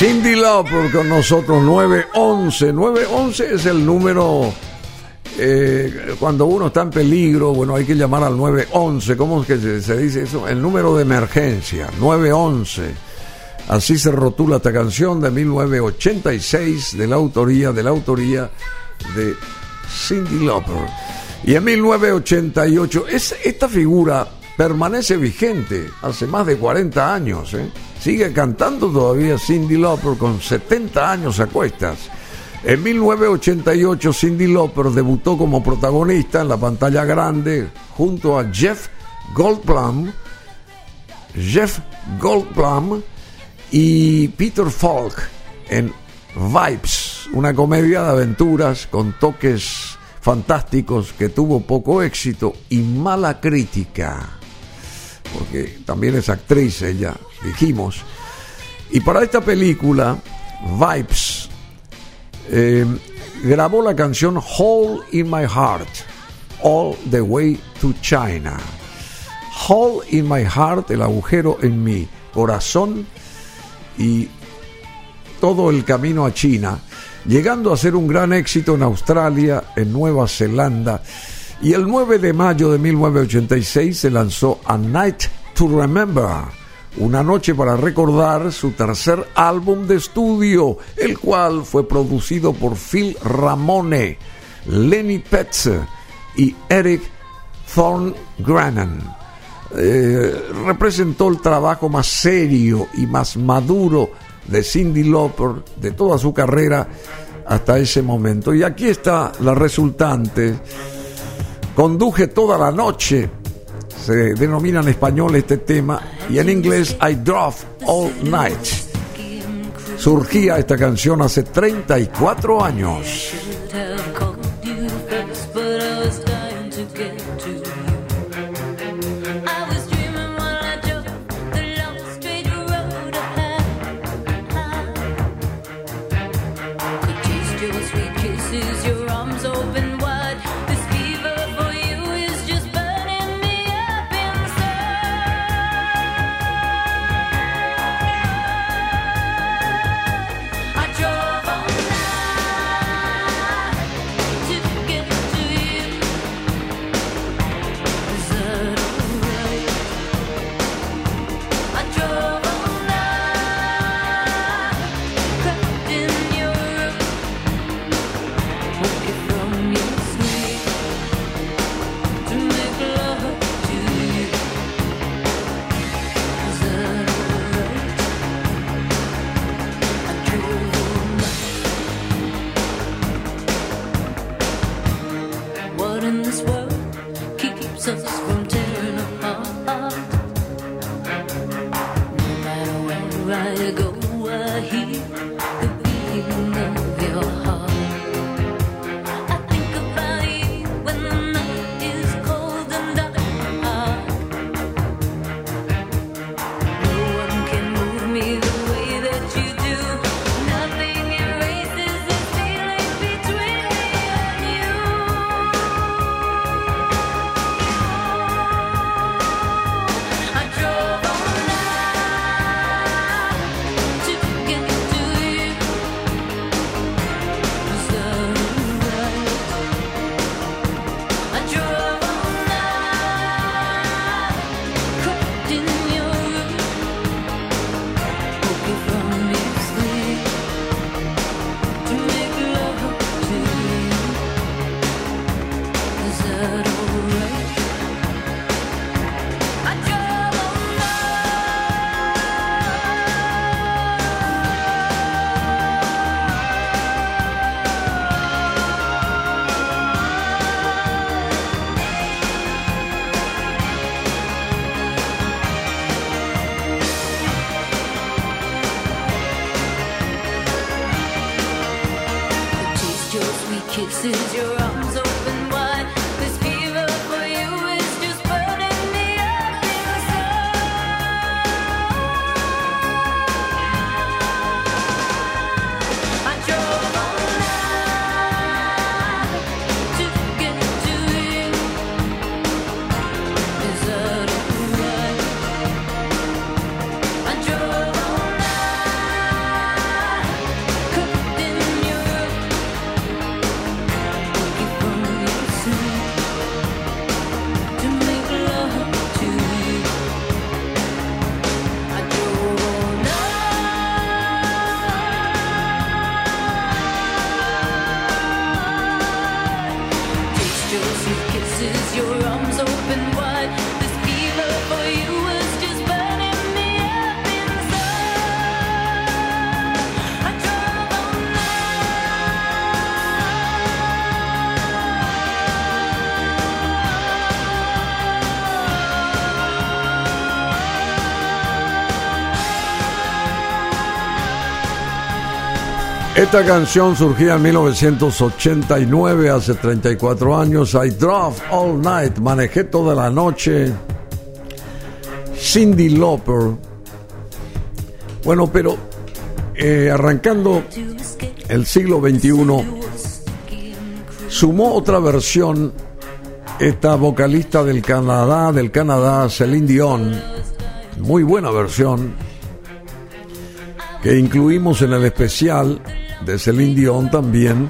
Cindy Lauper con nosotros, 911. 911 es el número. Eh, cuando uno está en peligro, bueno, hay que llamar al 911. ¿Cómo es que se, dice eso? El número de emergencia, 911. Así se rotula esta canción de 1986 de la autoría de la autoría de Cindy Lauper. Y en 1988 es, esta figura permanece vigente hace más de 40 años. ¿eh? Sigue cantando todavía Cindy Lauper con 70 años a cuestas. En 1988 Cindy Lauper debutó como protagonista en la pantalla grande junto a Jeff Goldblum, Jeff Goldblum y Peter Falk en Vibes, una comedia de aventuras con toques fantásticos que tuvo poco éxito y mala crítica porque también es actriz ella, dijimos. Y para esta película, Vibes, eh, grabó la canción Hole in My Heart, All the Way to China. Hole in My Heart, el agujero en mi corazón y todo el camino a China, llegando a ser un gran éxito en Australia, en Nueva Zelanda y el 9 de mayo de 1986 se lanzó A Night to Remember, una noche para recordar su tercer álbum de estudio, el cual fue producido por Phil Ramone, Lenny Petz y Eric Thorngrenan. Eh, representó el trabajo más serio y más maduro de Cindy Lauper de toda su carrera hasta ese momento. Y aquí está la resultante Conduje toda la noche, se denomina en español este tema, y en inglés I Drove All Night. Surgía esta canción hace 34 años. Esta canción surgía en 1989, hace 34 años. I drove all night, manejé toda la noche. Cindy Lauper. Bueno, pero eh, arrancando el siglo XXI, sumó otra versión esta vocalista del Canadá, del Canadá, Celine Dion. Muy buena versión que incluimos en el especial de Celine Dion también.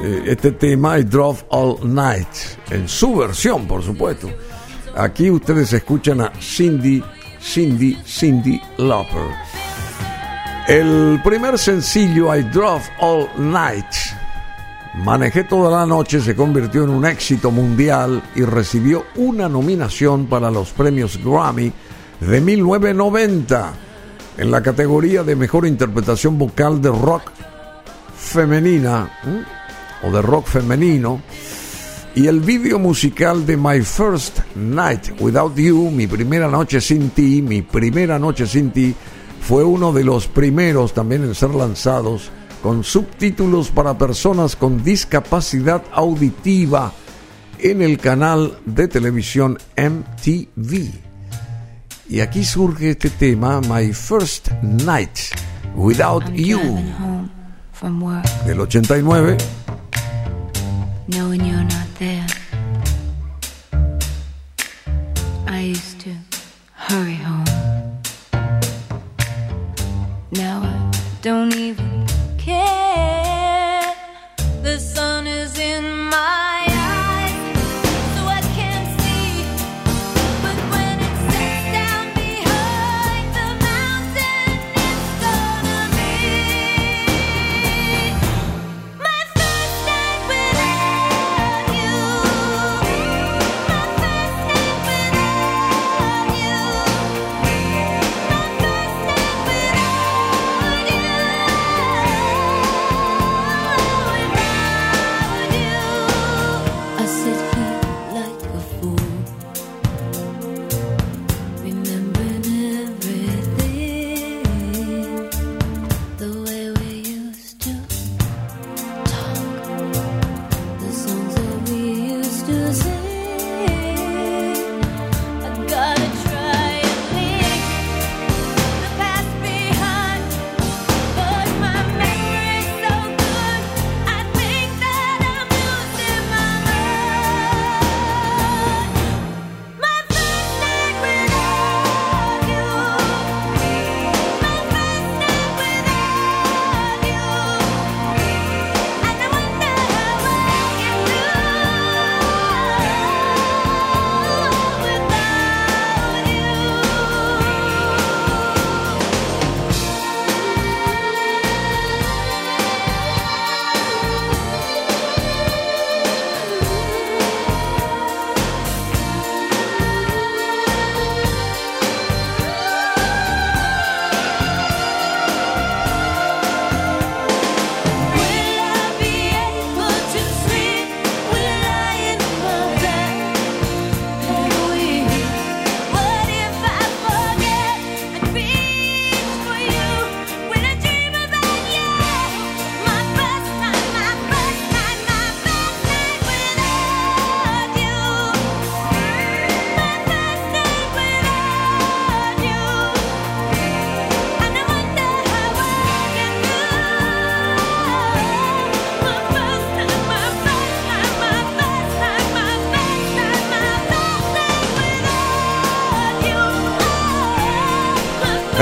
Eh, este tema I Drove All Night en su versión por supuesto. Aquí ustedes escuchan a Cindy Cindy Cindy Lauper. El primer sencillo I Drove All Night Manejé toda la noche se convirtió en un éxito mundial y recibió una nominación para los premios Grammy de 1990 en la categoría de mejor interpretación vocal de rock femenina o de rock femenino y el vídeo musical de My First Night Without You, mi primera noche sin ti, mi primera noche sin ti, fue uno de los primeros también en ser lanzados con subtítulos para personas con discapacidad auditiva en el canal de televisión MTV. Y aquí surge este tema, My First Night Without You, del 89. Knowing you're not there, I used to hurry home. Now I don't even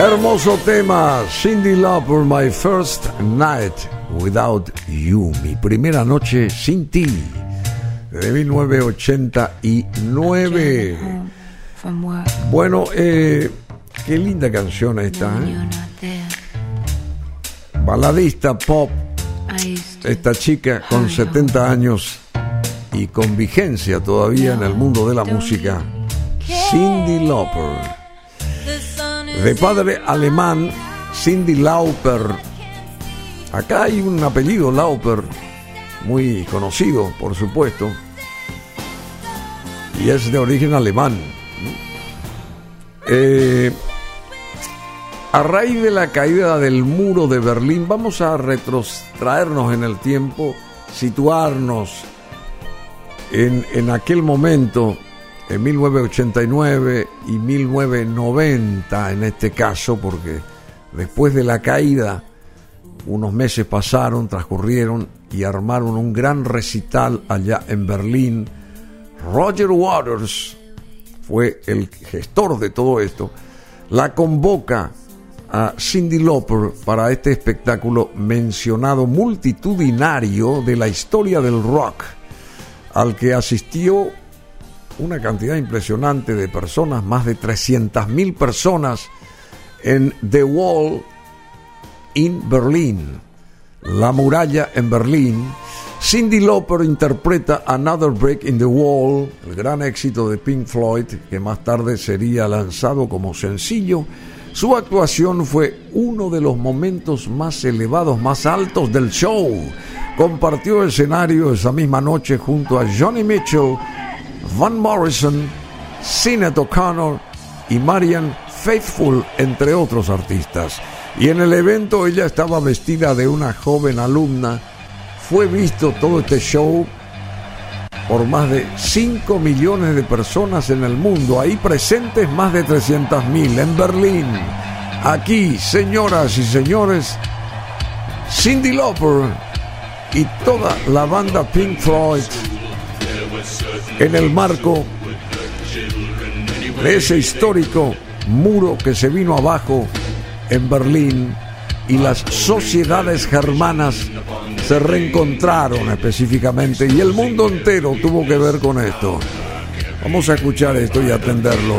Hermoso tema, Cindy Lauper, My First Night Without You, mi primera noche sin ti, de 1989. Bueno, eh, qué linda canción esta, ¿eh? Baladista pop, esta chica con 70 años y con vigencia todavía en el mundo de la música, Cindy Lauper de padre alemán, Cindy Lauper. Acá hay un apellido Lauper, muy conocido, por supuesto, y es de origen alemán. Eh, A raíz de la caída del muro de Berlín, vamos a retrotraernos en el tiempo, situarnos en, en aquel momento, en 1989 y 1990 en este caso, porque después de la caída, unos meses pasaron, transcurrieron y armaron un gran recital allá en Berlín. Roger Waters fue el gestor de todo esto. La convoca a Cindy Lauper para este espectáculo mencionado multitudinario de la historia del rock, al que asistió una cantidad impresionante de personas, más de 300.000 personas en The Wall in Berlin, la muralla en Berlín. Cindy Lauper interpreta Another Break in the Wall, el gran éxito de Pink Floyd, que más tarde sería lanzado como sencillo su actuación fue uno de los momentos más elevados, más altos del show. Compartió escenario esa misma noche junto a Johnny Mitchell, Van Morrison, Sinead O'Connor y Marian Faithful, entre otros artistas. Y en el evento ella estaba vestida de una joven alumna. Fue visto todo este show por más de 5 millones de personas en el mundo, ahí presentes más de 300 mil en Berlín. Aquí, señoras y señores, Cindy Lauper y toda la banda Pink Floyd en el marco de ese histórico muro que se vino abajo en Berlín y las sociedades germanas se reencontraron específicamente y el mundo entero tuvo que ver con esto. Vamos a escuchar esto y atenderlo.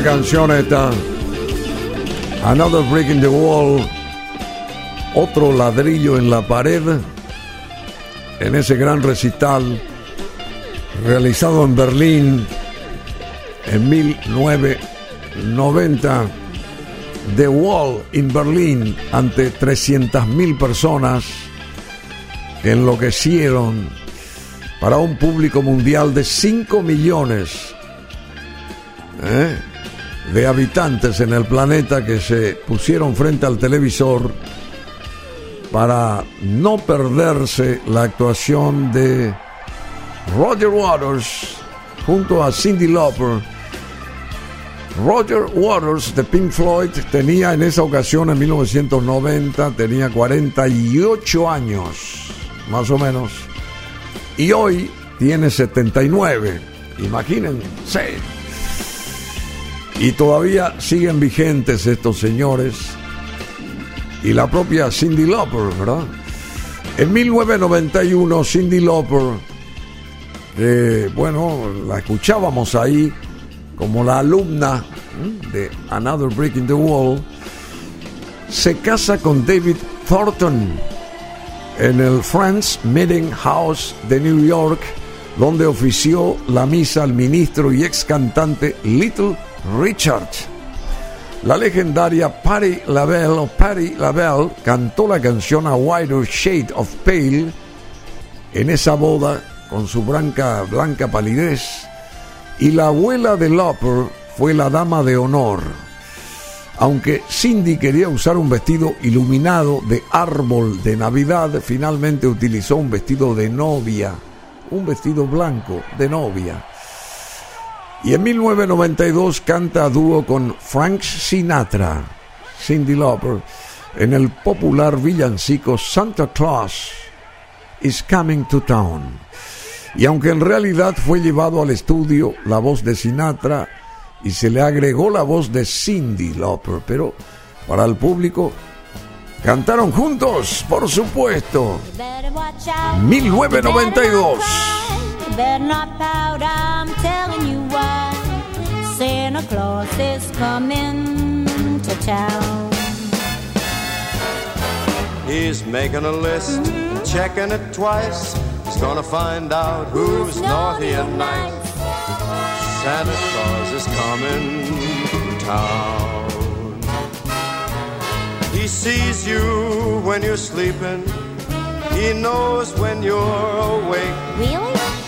Buena canción esta. Another Break in the Wall. Otro ladrillo en la pared. En ese gran recital realizado en Berlín en 1990. The Wall in Berlín ante 300.000 personas que enloquecieron para un público mundial de 5 millones. Habitantes en el planeta que se pusieron frente al televisor para no perderse la actuación de Roger Waters junto a Cindy Lauper. Roger Waters de Pink Floyd tenía en esa ocasión, en 1990, tenía 48 años, más o menos. Y hoy tiene 79. Imagínense. Y todavía siguen vigentes estos señores. Y la propia Cindy Lauper, ¿verdad? En 1991, Cindy Lauper, bueno, la escuchábamos ahí como la alumna de Another Brick in the Wall, se casa con David Thornton en el Friends Meeting House de New York, donde ofició la misa al ministro y ex cantante Little Richard. La legendaria Patty LaBelle o Patty LaBelle cantó la canción A Wider Shade of Pale en esa boda con su blanca, blanca palidez y la abuela de Lauper fue la dama de honor. Aunque Cindy quería usar un vestido iluminado de árbol de Navidad, finalmente utilizó un vestido de novia, un vestido blanco de novia. Y en 1992 canta a dúo con Frank Sinatra, Cindy Lauper, en el popular villancico Santa Claus is Coming to Town. Y aunque en realidad fue llevado al estudio la voz de Sinatra y se le agregó la voz de Cindy Lauper, pero para el público cantaron juntos, por supuesto. 1992. Santa Claus is coming to town. He's making a list, checking it twice. He's gonna find out who's, who's naughty and nice. Santa Claus is coming to town. He sees you when you're sleeping. He knows when you're awake. Really?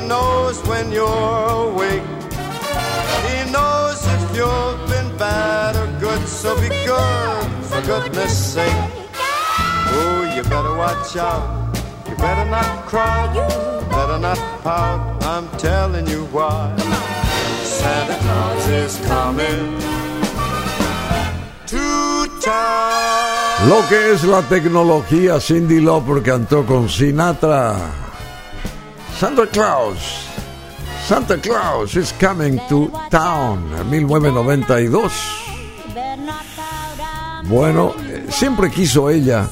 he knows when you're awake. He knows if you've been bad or good, so be good for goodness sake. Oh, you better watch out. You better not cry. You better not pout. I'm telling you why. Santa Claus is coming to town. Lo que es la tecnología, Cindy Lauper cantó con Sinatra. Santa Claus. Santa Claus is coming to town. 1992. Bueno, eh, siempre quiso ella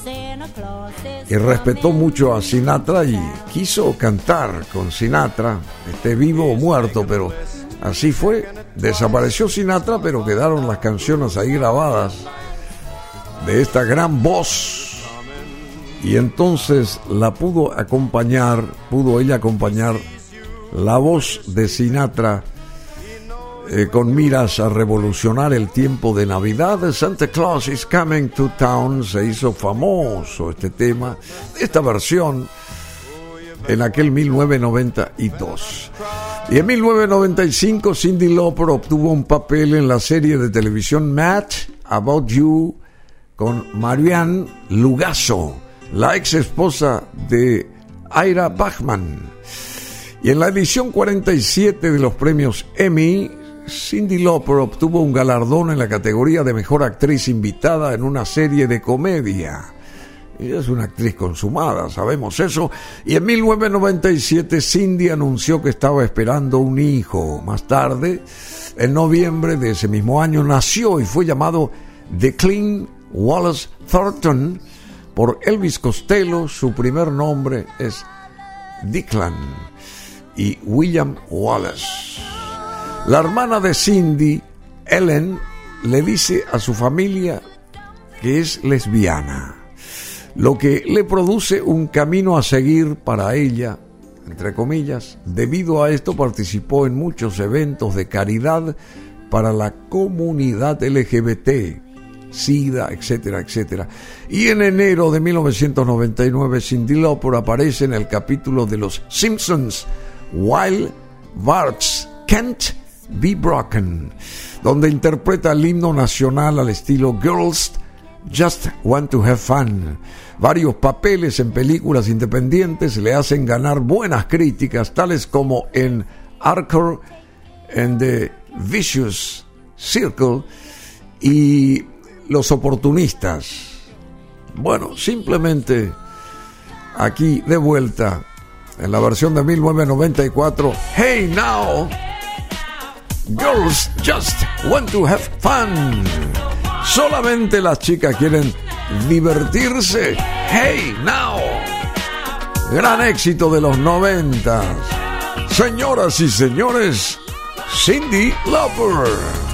y respetó mucho a Sinatra y quiso cantar con Sinatra, esté vivo o muerto, pero así fue. Desapareció Sinatra, pero quedaron las canciones ahí grabadas de esta gran voz. Y entonces la pudo acompañar, pudo ella acompañar la voz de Sinatra eh, con miras a revolucionar el tiempo de Navidad. Santa Claus is Coming to Town se hizo famoso este tema, esta versión en aquel 1992. Y en 1995 Cindy Lauper obtuvo un papel en la serie de televisión Match About You con Marianne Lugaso, la ex esposa de Ira Bachman. Y en la edición 47 de los premios Emmy Cindy Lauper obtuvo un galardón en la categoría de mejor actriz invitada en una serie de comedia. Ella es una actriz consumada, sabemos eso. Y en 1997 Cindy anunció que estaba esperando un hijo. Más tarde, en noviembre de ese mismo año, nació y fue llamado Declan Wallace Thornton por Elvis Costello. Su primer nombre es Declan y William Wallace. La hermana de Cindy, Ellen, le dice a su familia que es lesbiana, lo que le produce un camino a seguir para ella, entre comillas. Debido a esto participó en muchos eventos de caridad para la comunidad LGBT, SIDA, etcétera, etcétera. Y en enero de 1999, Cindy Lauper aparece en el capítulo de Los Simpsons, Wild Barts Kent Be Broken, donde interpreta el himno nacional al estilo Girls Just Want to Have Fun. Varios papeles en películas independientes le hacen ganar buenas críticas, tales como en Archer and the Vicious Circle y Los Oportunistas. Bueno, simplemente aquí de vuelta en la versión de 1994, Hey Now. Girls just want to have fun. Solamente las chicas quieren divertirse. Hey, now. Gran éxito de los noventas. Señoras y señores, Cindy Lauper.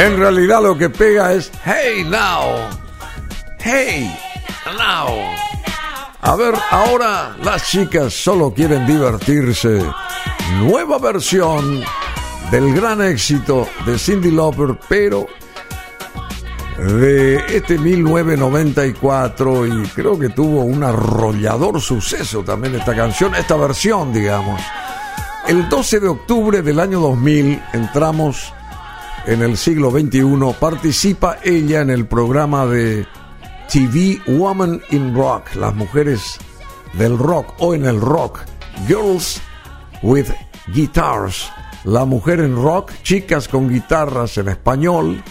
En realidad lo que pega es Hey Now. Hey Now. A ver, ahora las chicas solo quieren divertirse. Nueva versión del gran éxito de Cindy Lauper, pero de este 1994 y creo que tuvo un arrollador suceso también esta canción, esta versión, digamos. El 12 de octubre del año 2000 entramos en el siglo XXI, participa ella en el programa de TV Woman in Rock, las mujeres del rock o en el rock, Girls with Guitars, la mujer en rock, chicas con guitarras en español,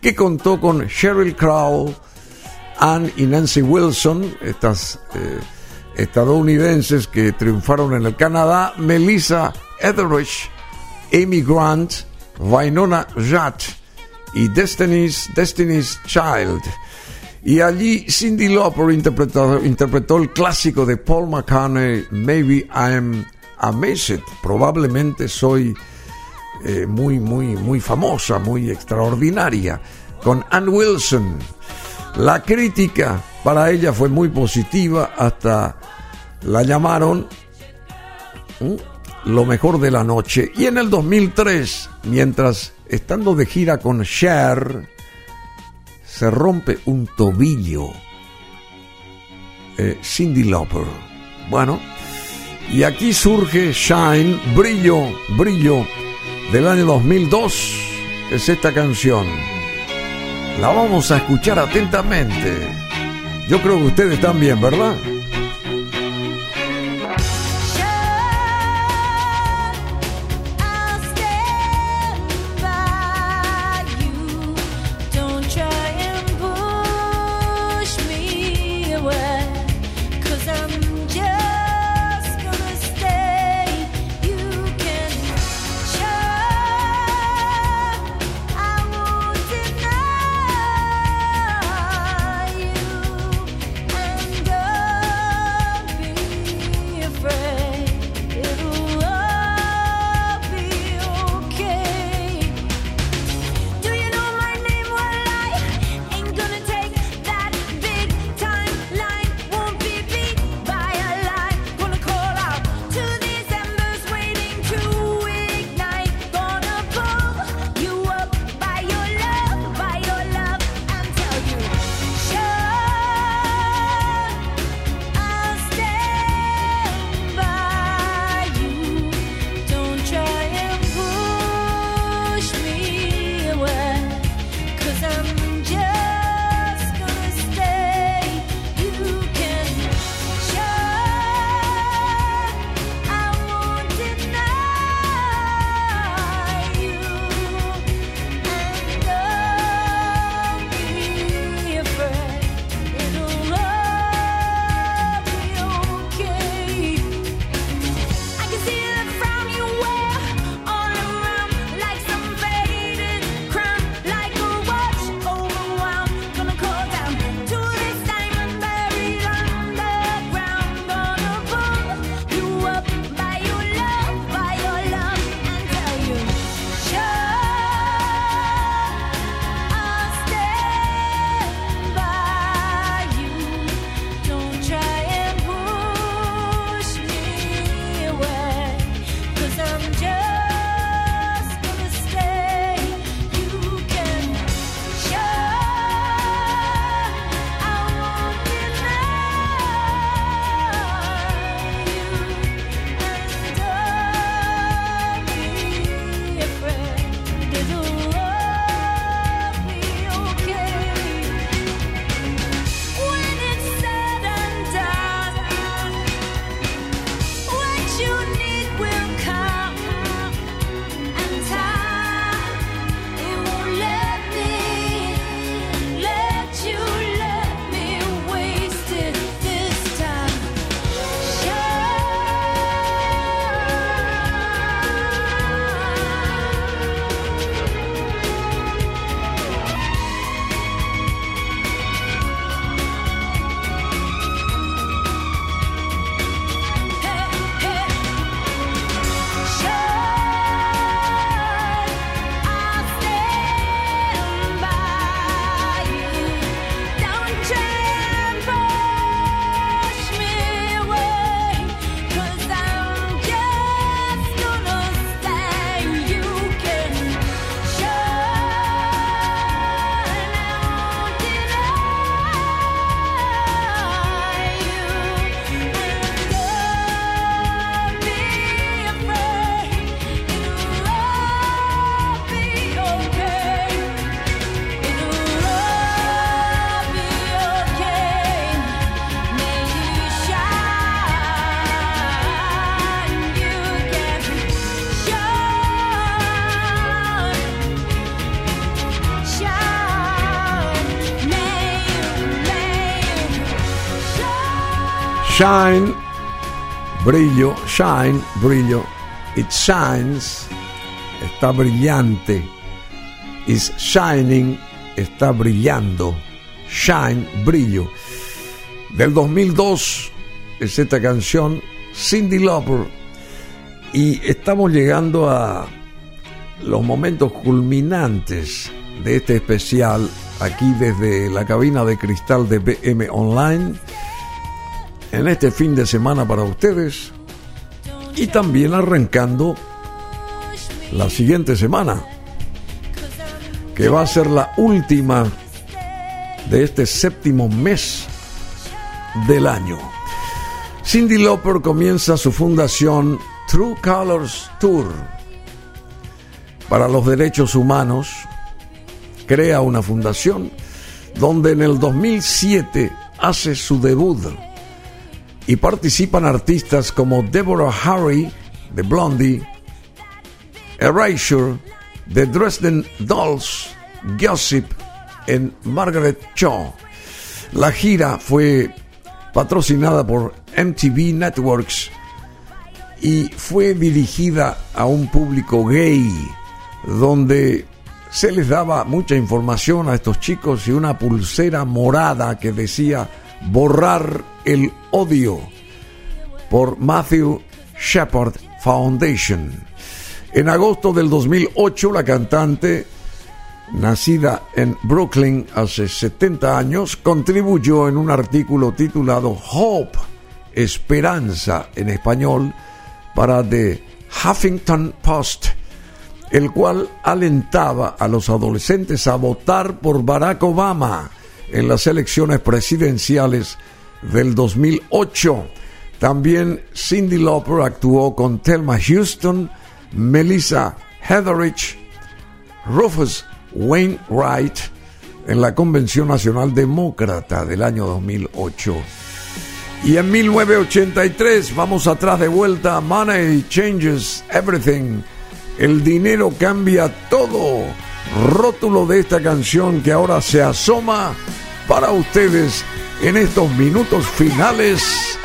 que contó con Sheryl Crow, Anne y Nancy Wilson, estas eh, estadounidenses que triunfaron en el Canadá, Melissa Etheridge, Amy Grant, Wynonna Judd y Destiny's, Destiny's Child. Y allí Cindy Lauper interpretó, el clásico de Paul McCartney, Maybe I'm Amazed. Probablemente soy eh, muy, muy, muy famosa, muy extraordinaria. Con Ann Wilson. La crítica para ella fue muy positiva, hasta la llamaron lo mejor de la noche. Y en el 2003, mientras estando de gira con Cher, se rompe un tobillo. Eh, Cindy Lauper. Bueno, y aquí surge Shine, Brillo, Brillo, del año 2002. Es esta canción. La vamos a escuchar atentamente. Yo creo que ustedes también, ¿verdad? Shine, brillo, shine, brillo. It shines, está brillante. Is shining, está brillando. Shine, brillo. Del 2002 es esta canción, Cindy Lauper. Y estamos llegando a los momentos culminantes de este especial aquí desde la cabina de cristal de BM Online en este fin de semana para ustedes y también arrancando la siguiente semana que va a ser la última de este séptimo mes del año. Cindy Lauper comienza su fundación True Colors Tour para los derechos humanos, crea una fundación donde en el 2007 hace su debut y participan artistas como Deborah Harry de Blondie, Erasure de Dresden Dolls, Gossip en Margaret Cho. La gira fue patrocinada por MTV Networks y fue dirigida a un público gay donde se les daba mucha información a estos chicos y una pulsera morada que decía borrar el odio por Matthew Shepard Foundation. En agosto del 2008 la cantante, nacida en Brooklyn hace 70 años, contribuyó en un artículo titulado Hope, Esperanza en español, para The Huffington Post el cual alentaba a los adolescentes a votar por Barack Obama en las elecciones presidenciales del 2008. También Cindy Lauper actuó con Thelma Houston, Melissa Heatherich, Rufus Wainwright en la Convención Nacional Demócrata del año 2008. Y en 1983, vamos atrás de vuelta, Money Changes Everything el dinero cambia todo. Rótulo de esta canción que ahora se asoma para ustedes en estos minutos finales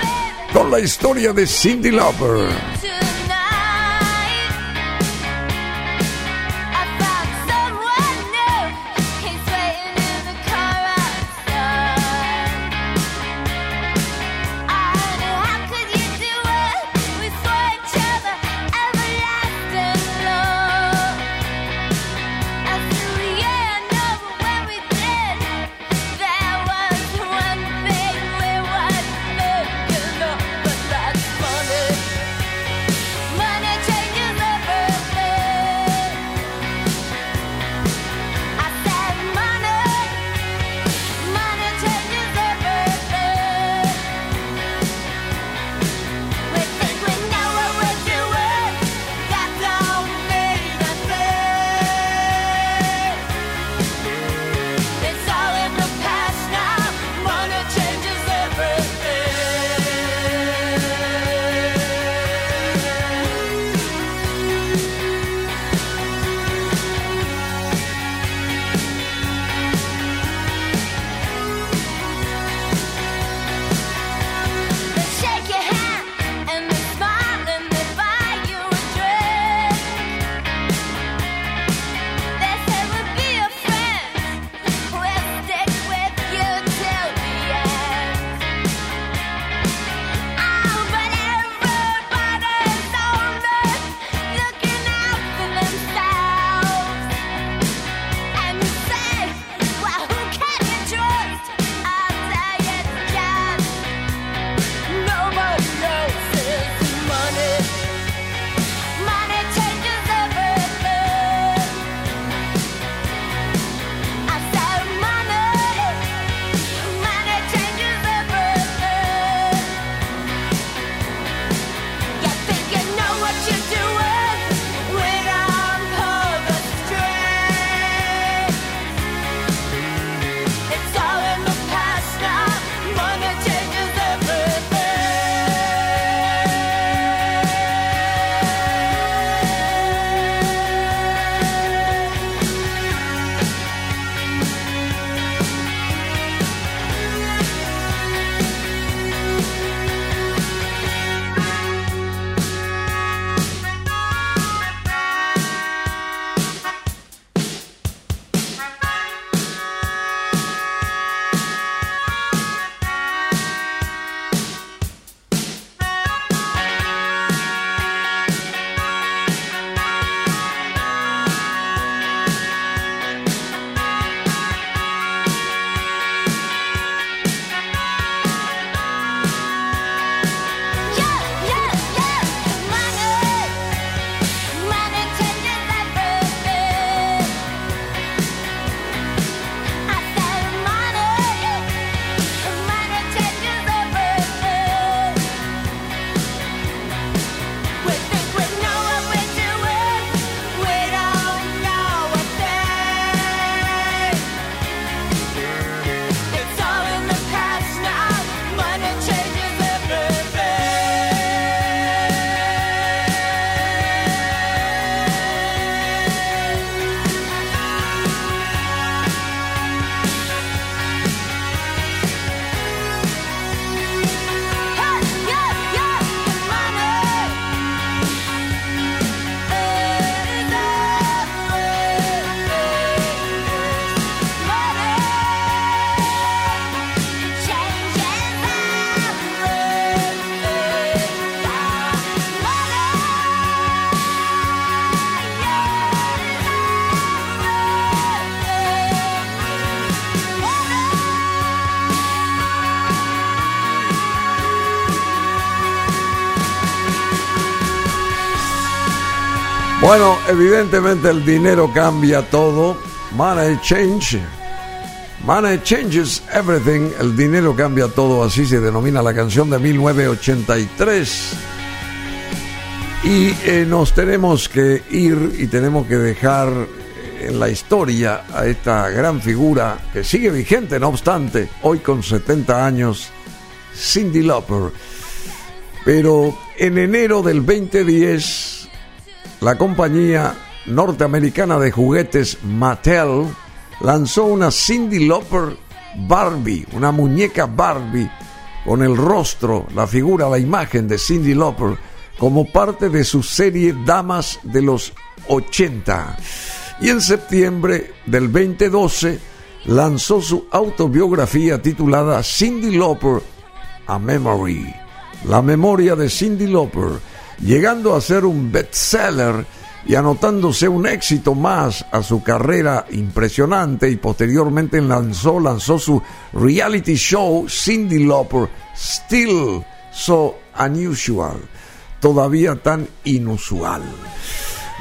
con la historia de Cindy Lauper. Bueno, evidentemente el dinero cambia todo. Money change. Money changes everything. El dinero cambia todo. Así se denomina la canción de 1983. Y eh, nos tenemos que ir y tenemos que dejar en la historia a esta gran figura que sigue vigente, no obstante, hoy con 70 años, Cindy Lauper. Pero en enero del 2010 la compañía norteamericana de juguetes Mattel lanzó una Cindy Lauper Barbie, una muñeca Barbie con el rostro, la figura, la imagen de Cindy Lauper como parte de su serie Damas de los 80. Y en septiembre del 2012 lanzó su autobiografía titulada Cindy Lauper, A Memory, la memoria de Cindy Lauper llegando a ser un bestseller y anotándose un éxito más a su carrera impresionante y posteriormente lanzó, lanzó su reality show Cindy Lauper, Still So Unusual, todavía tan inusual.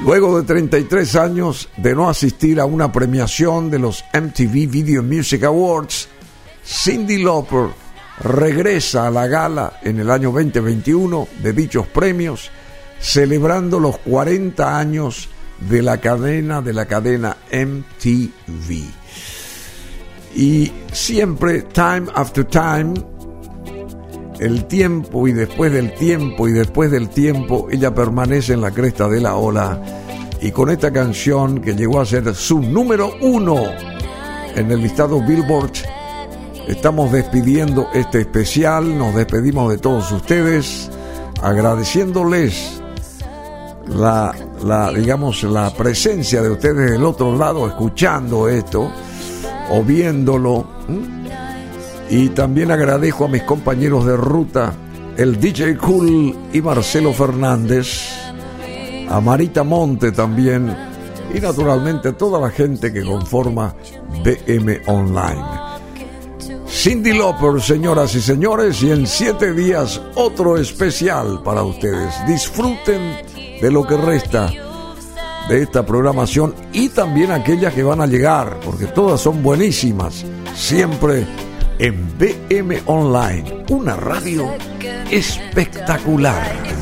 Luego de 33 años de no asistir a una premiación de los MTV Video Music Awards, Cindy Lauper regresa a la gala en el año 2021 de dichos premios, celebrando los 40 años de la cadena de la cadena MTV. Y siempre, time after time, el tiempo y después del tiempo y después del tiempo, ella permanece en la cresta de la ola. Y con esta canción que llegó a ser su número uno en el listado Billboard Estamos despidiendo este especial, nos despedimos de todos ustedes, agradeciéndoles la, la, digamos, la presencia de ustedes del otro lado, escuchando esto o viéndolo. Y también agradezco a mis compañeros de ruta, el DJ Cool y Marcelo Fernández, a Marita Monte también, y naturalmente toda la gente que conforma BM Online. Cindy Lauper, señoras y señores, y en siete días otro especial para ustedes. Disfruten de lo que resta de esta programación y también aquellas que van a llegar, porque todas son buenísimas, siempre en BM Online, una radio espectacular.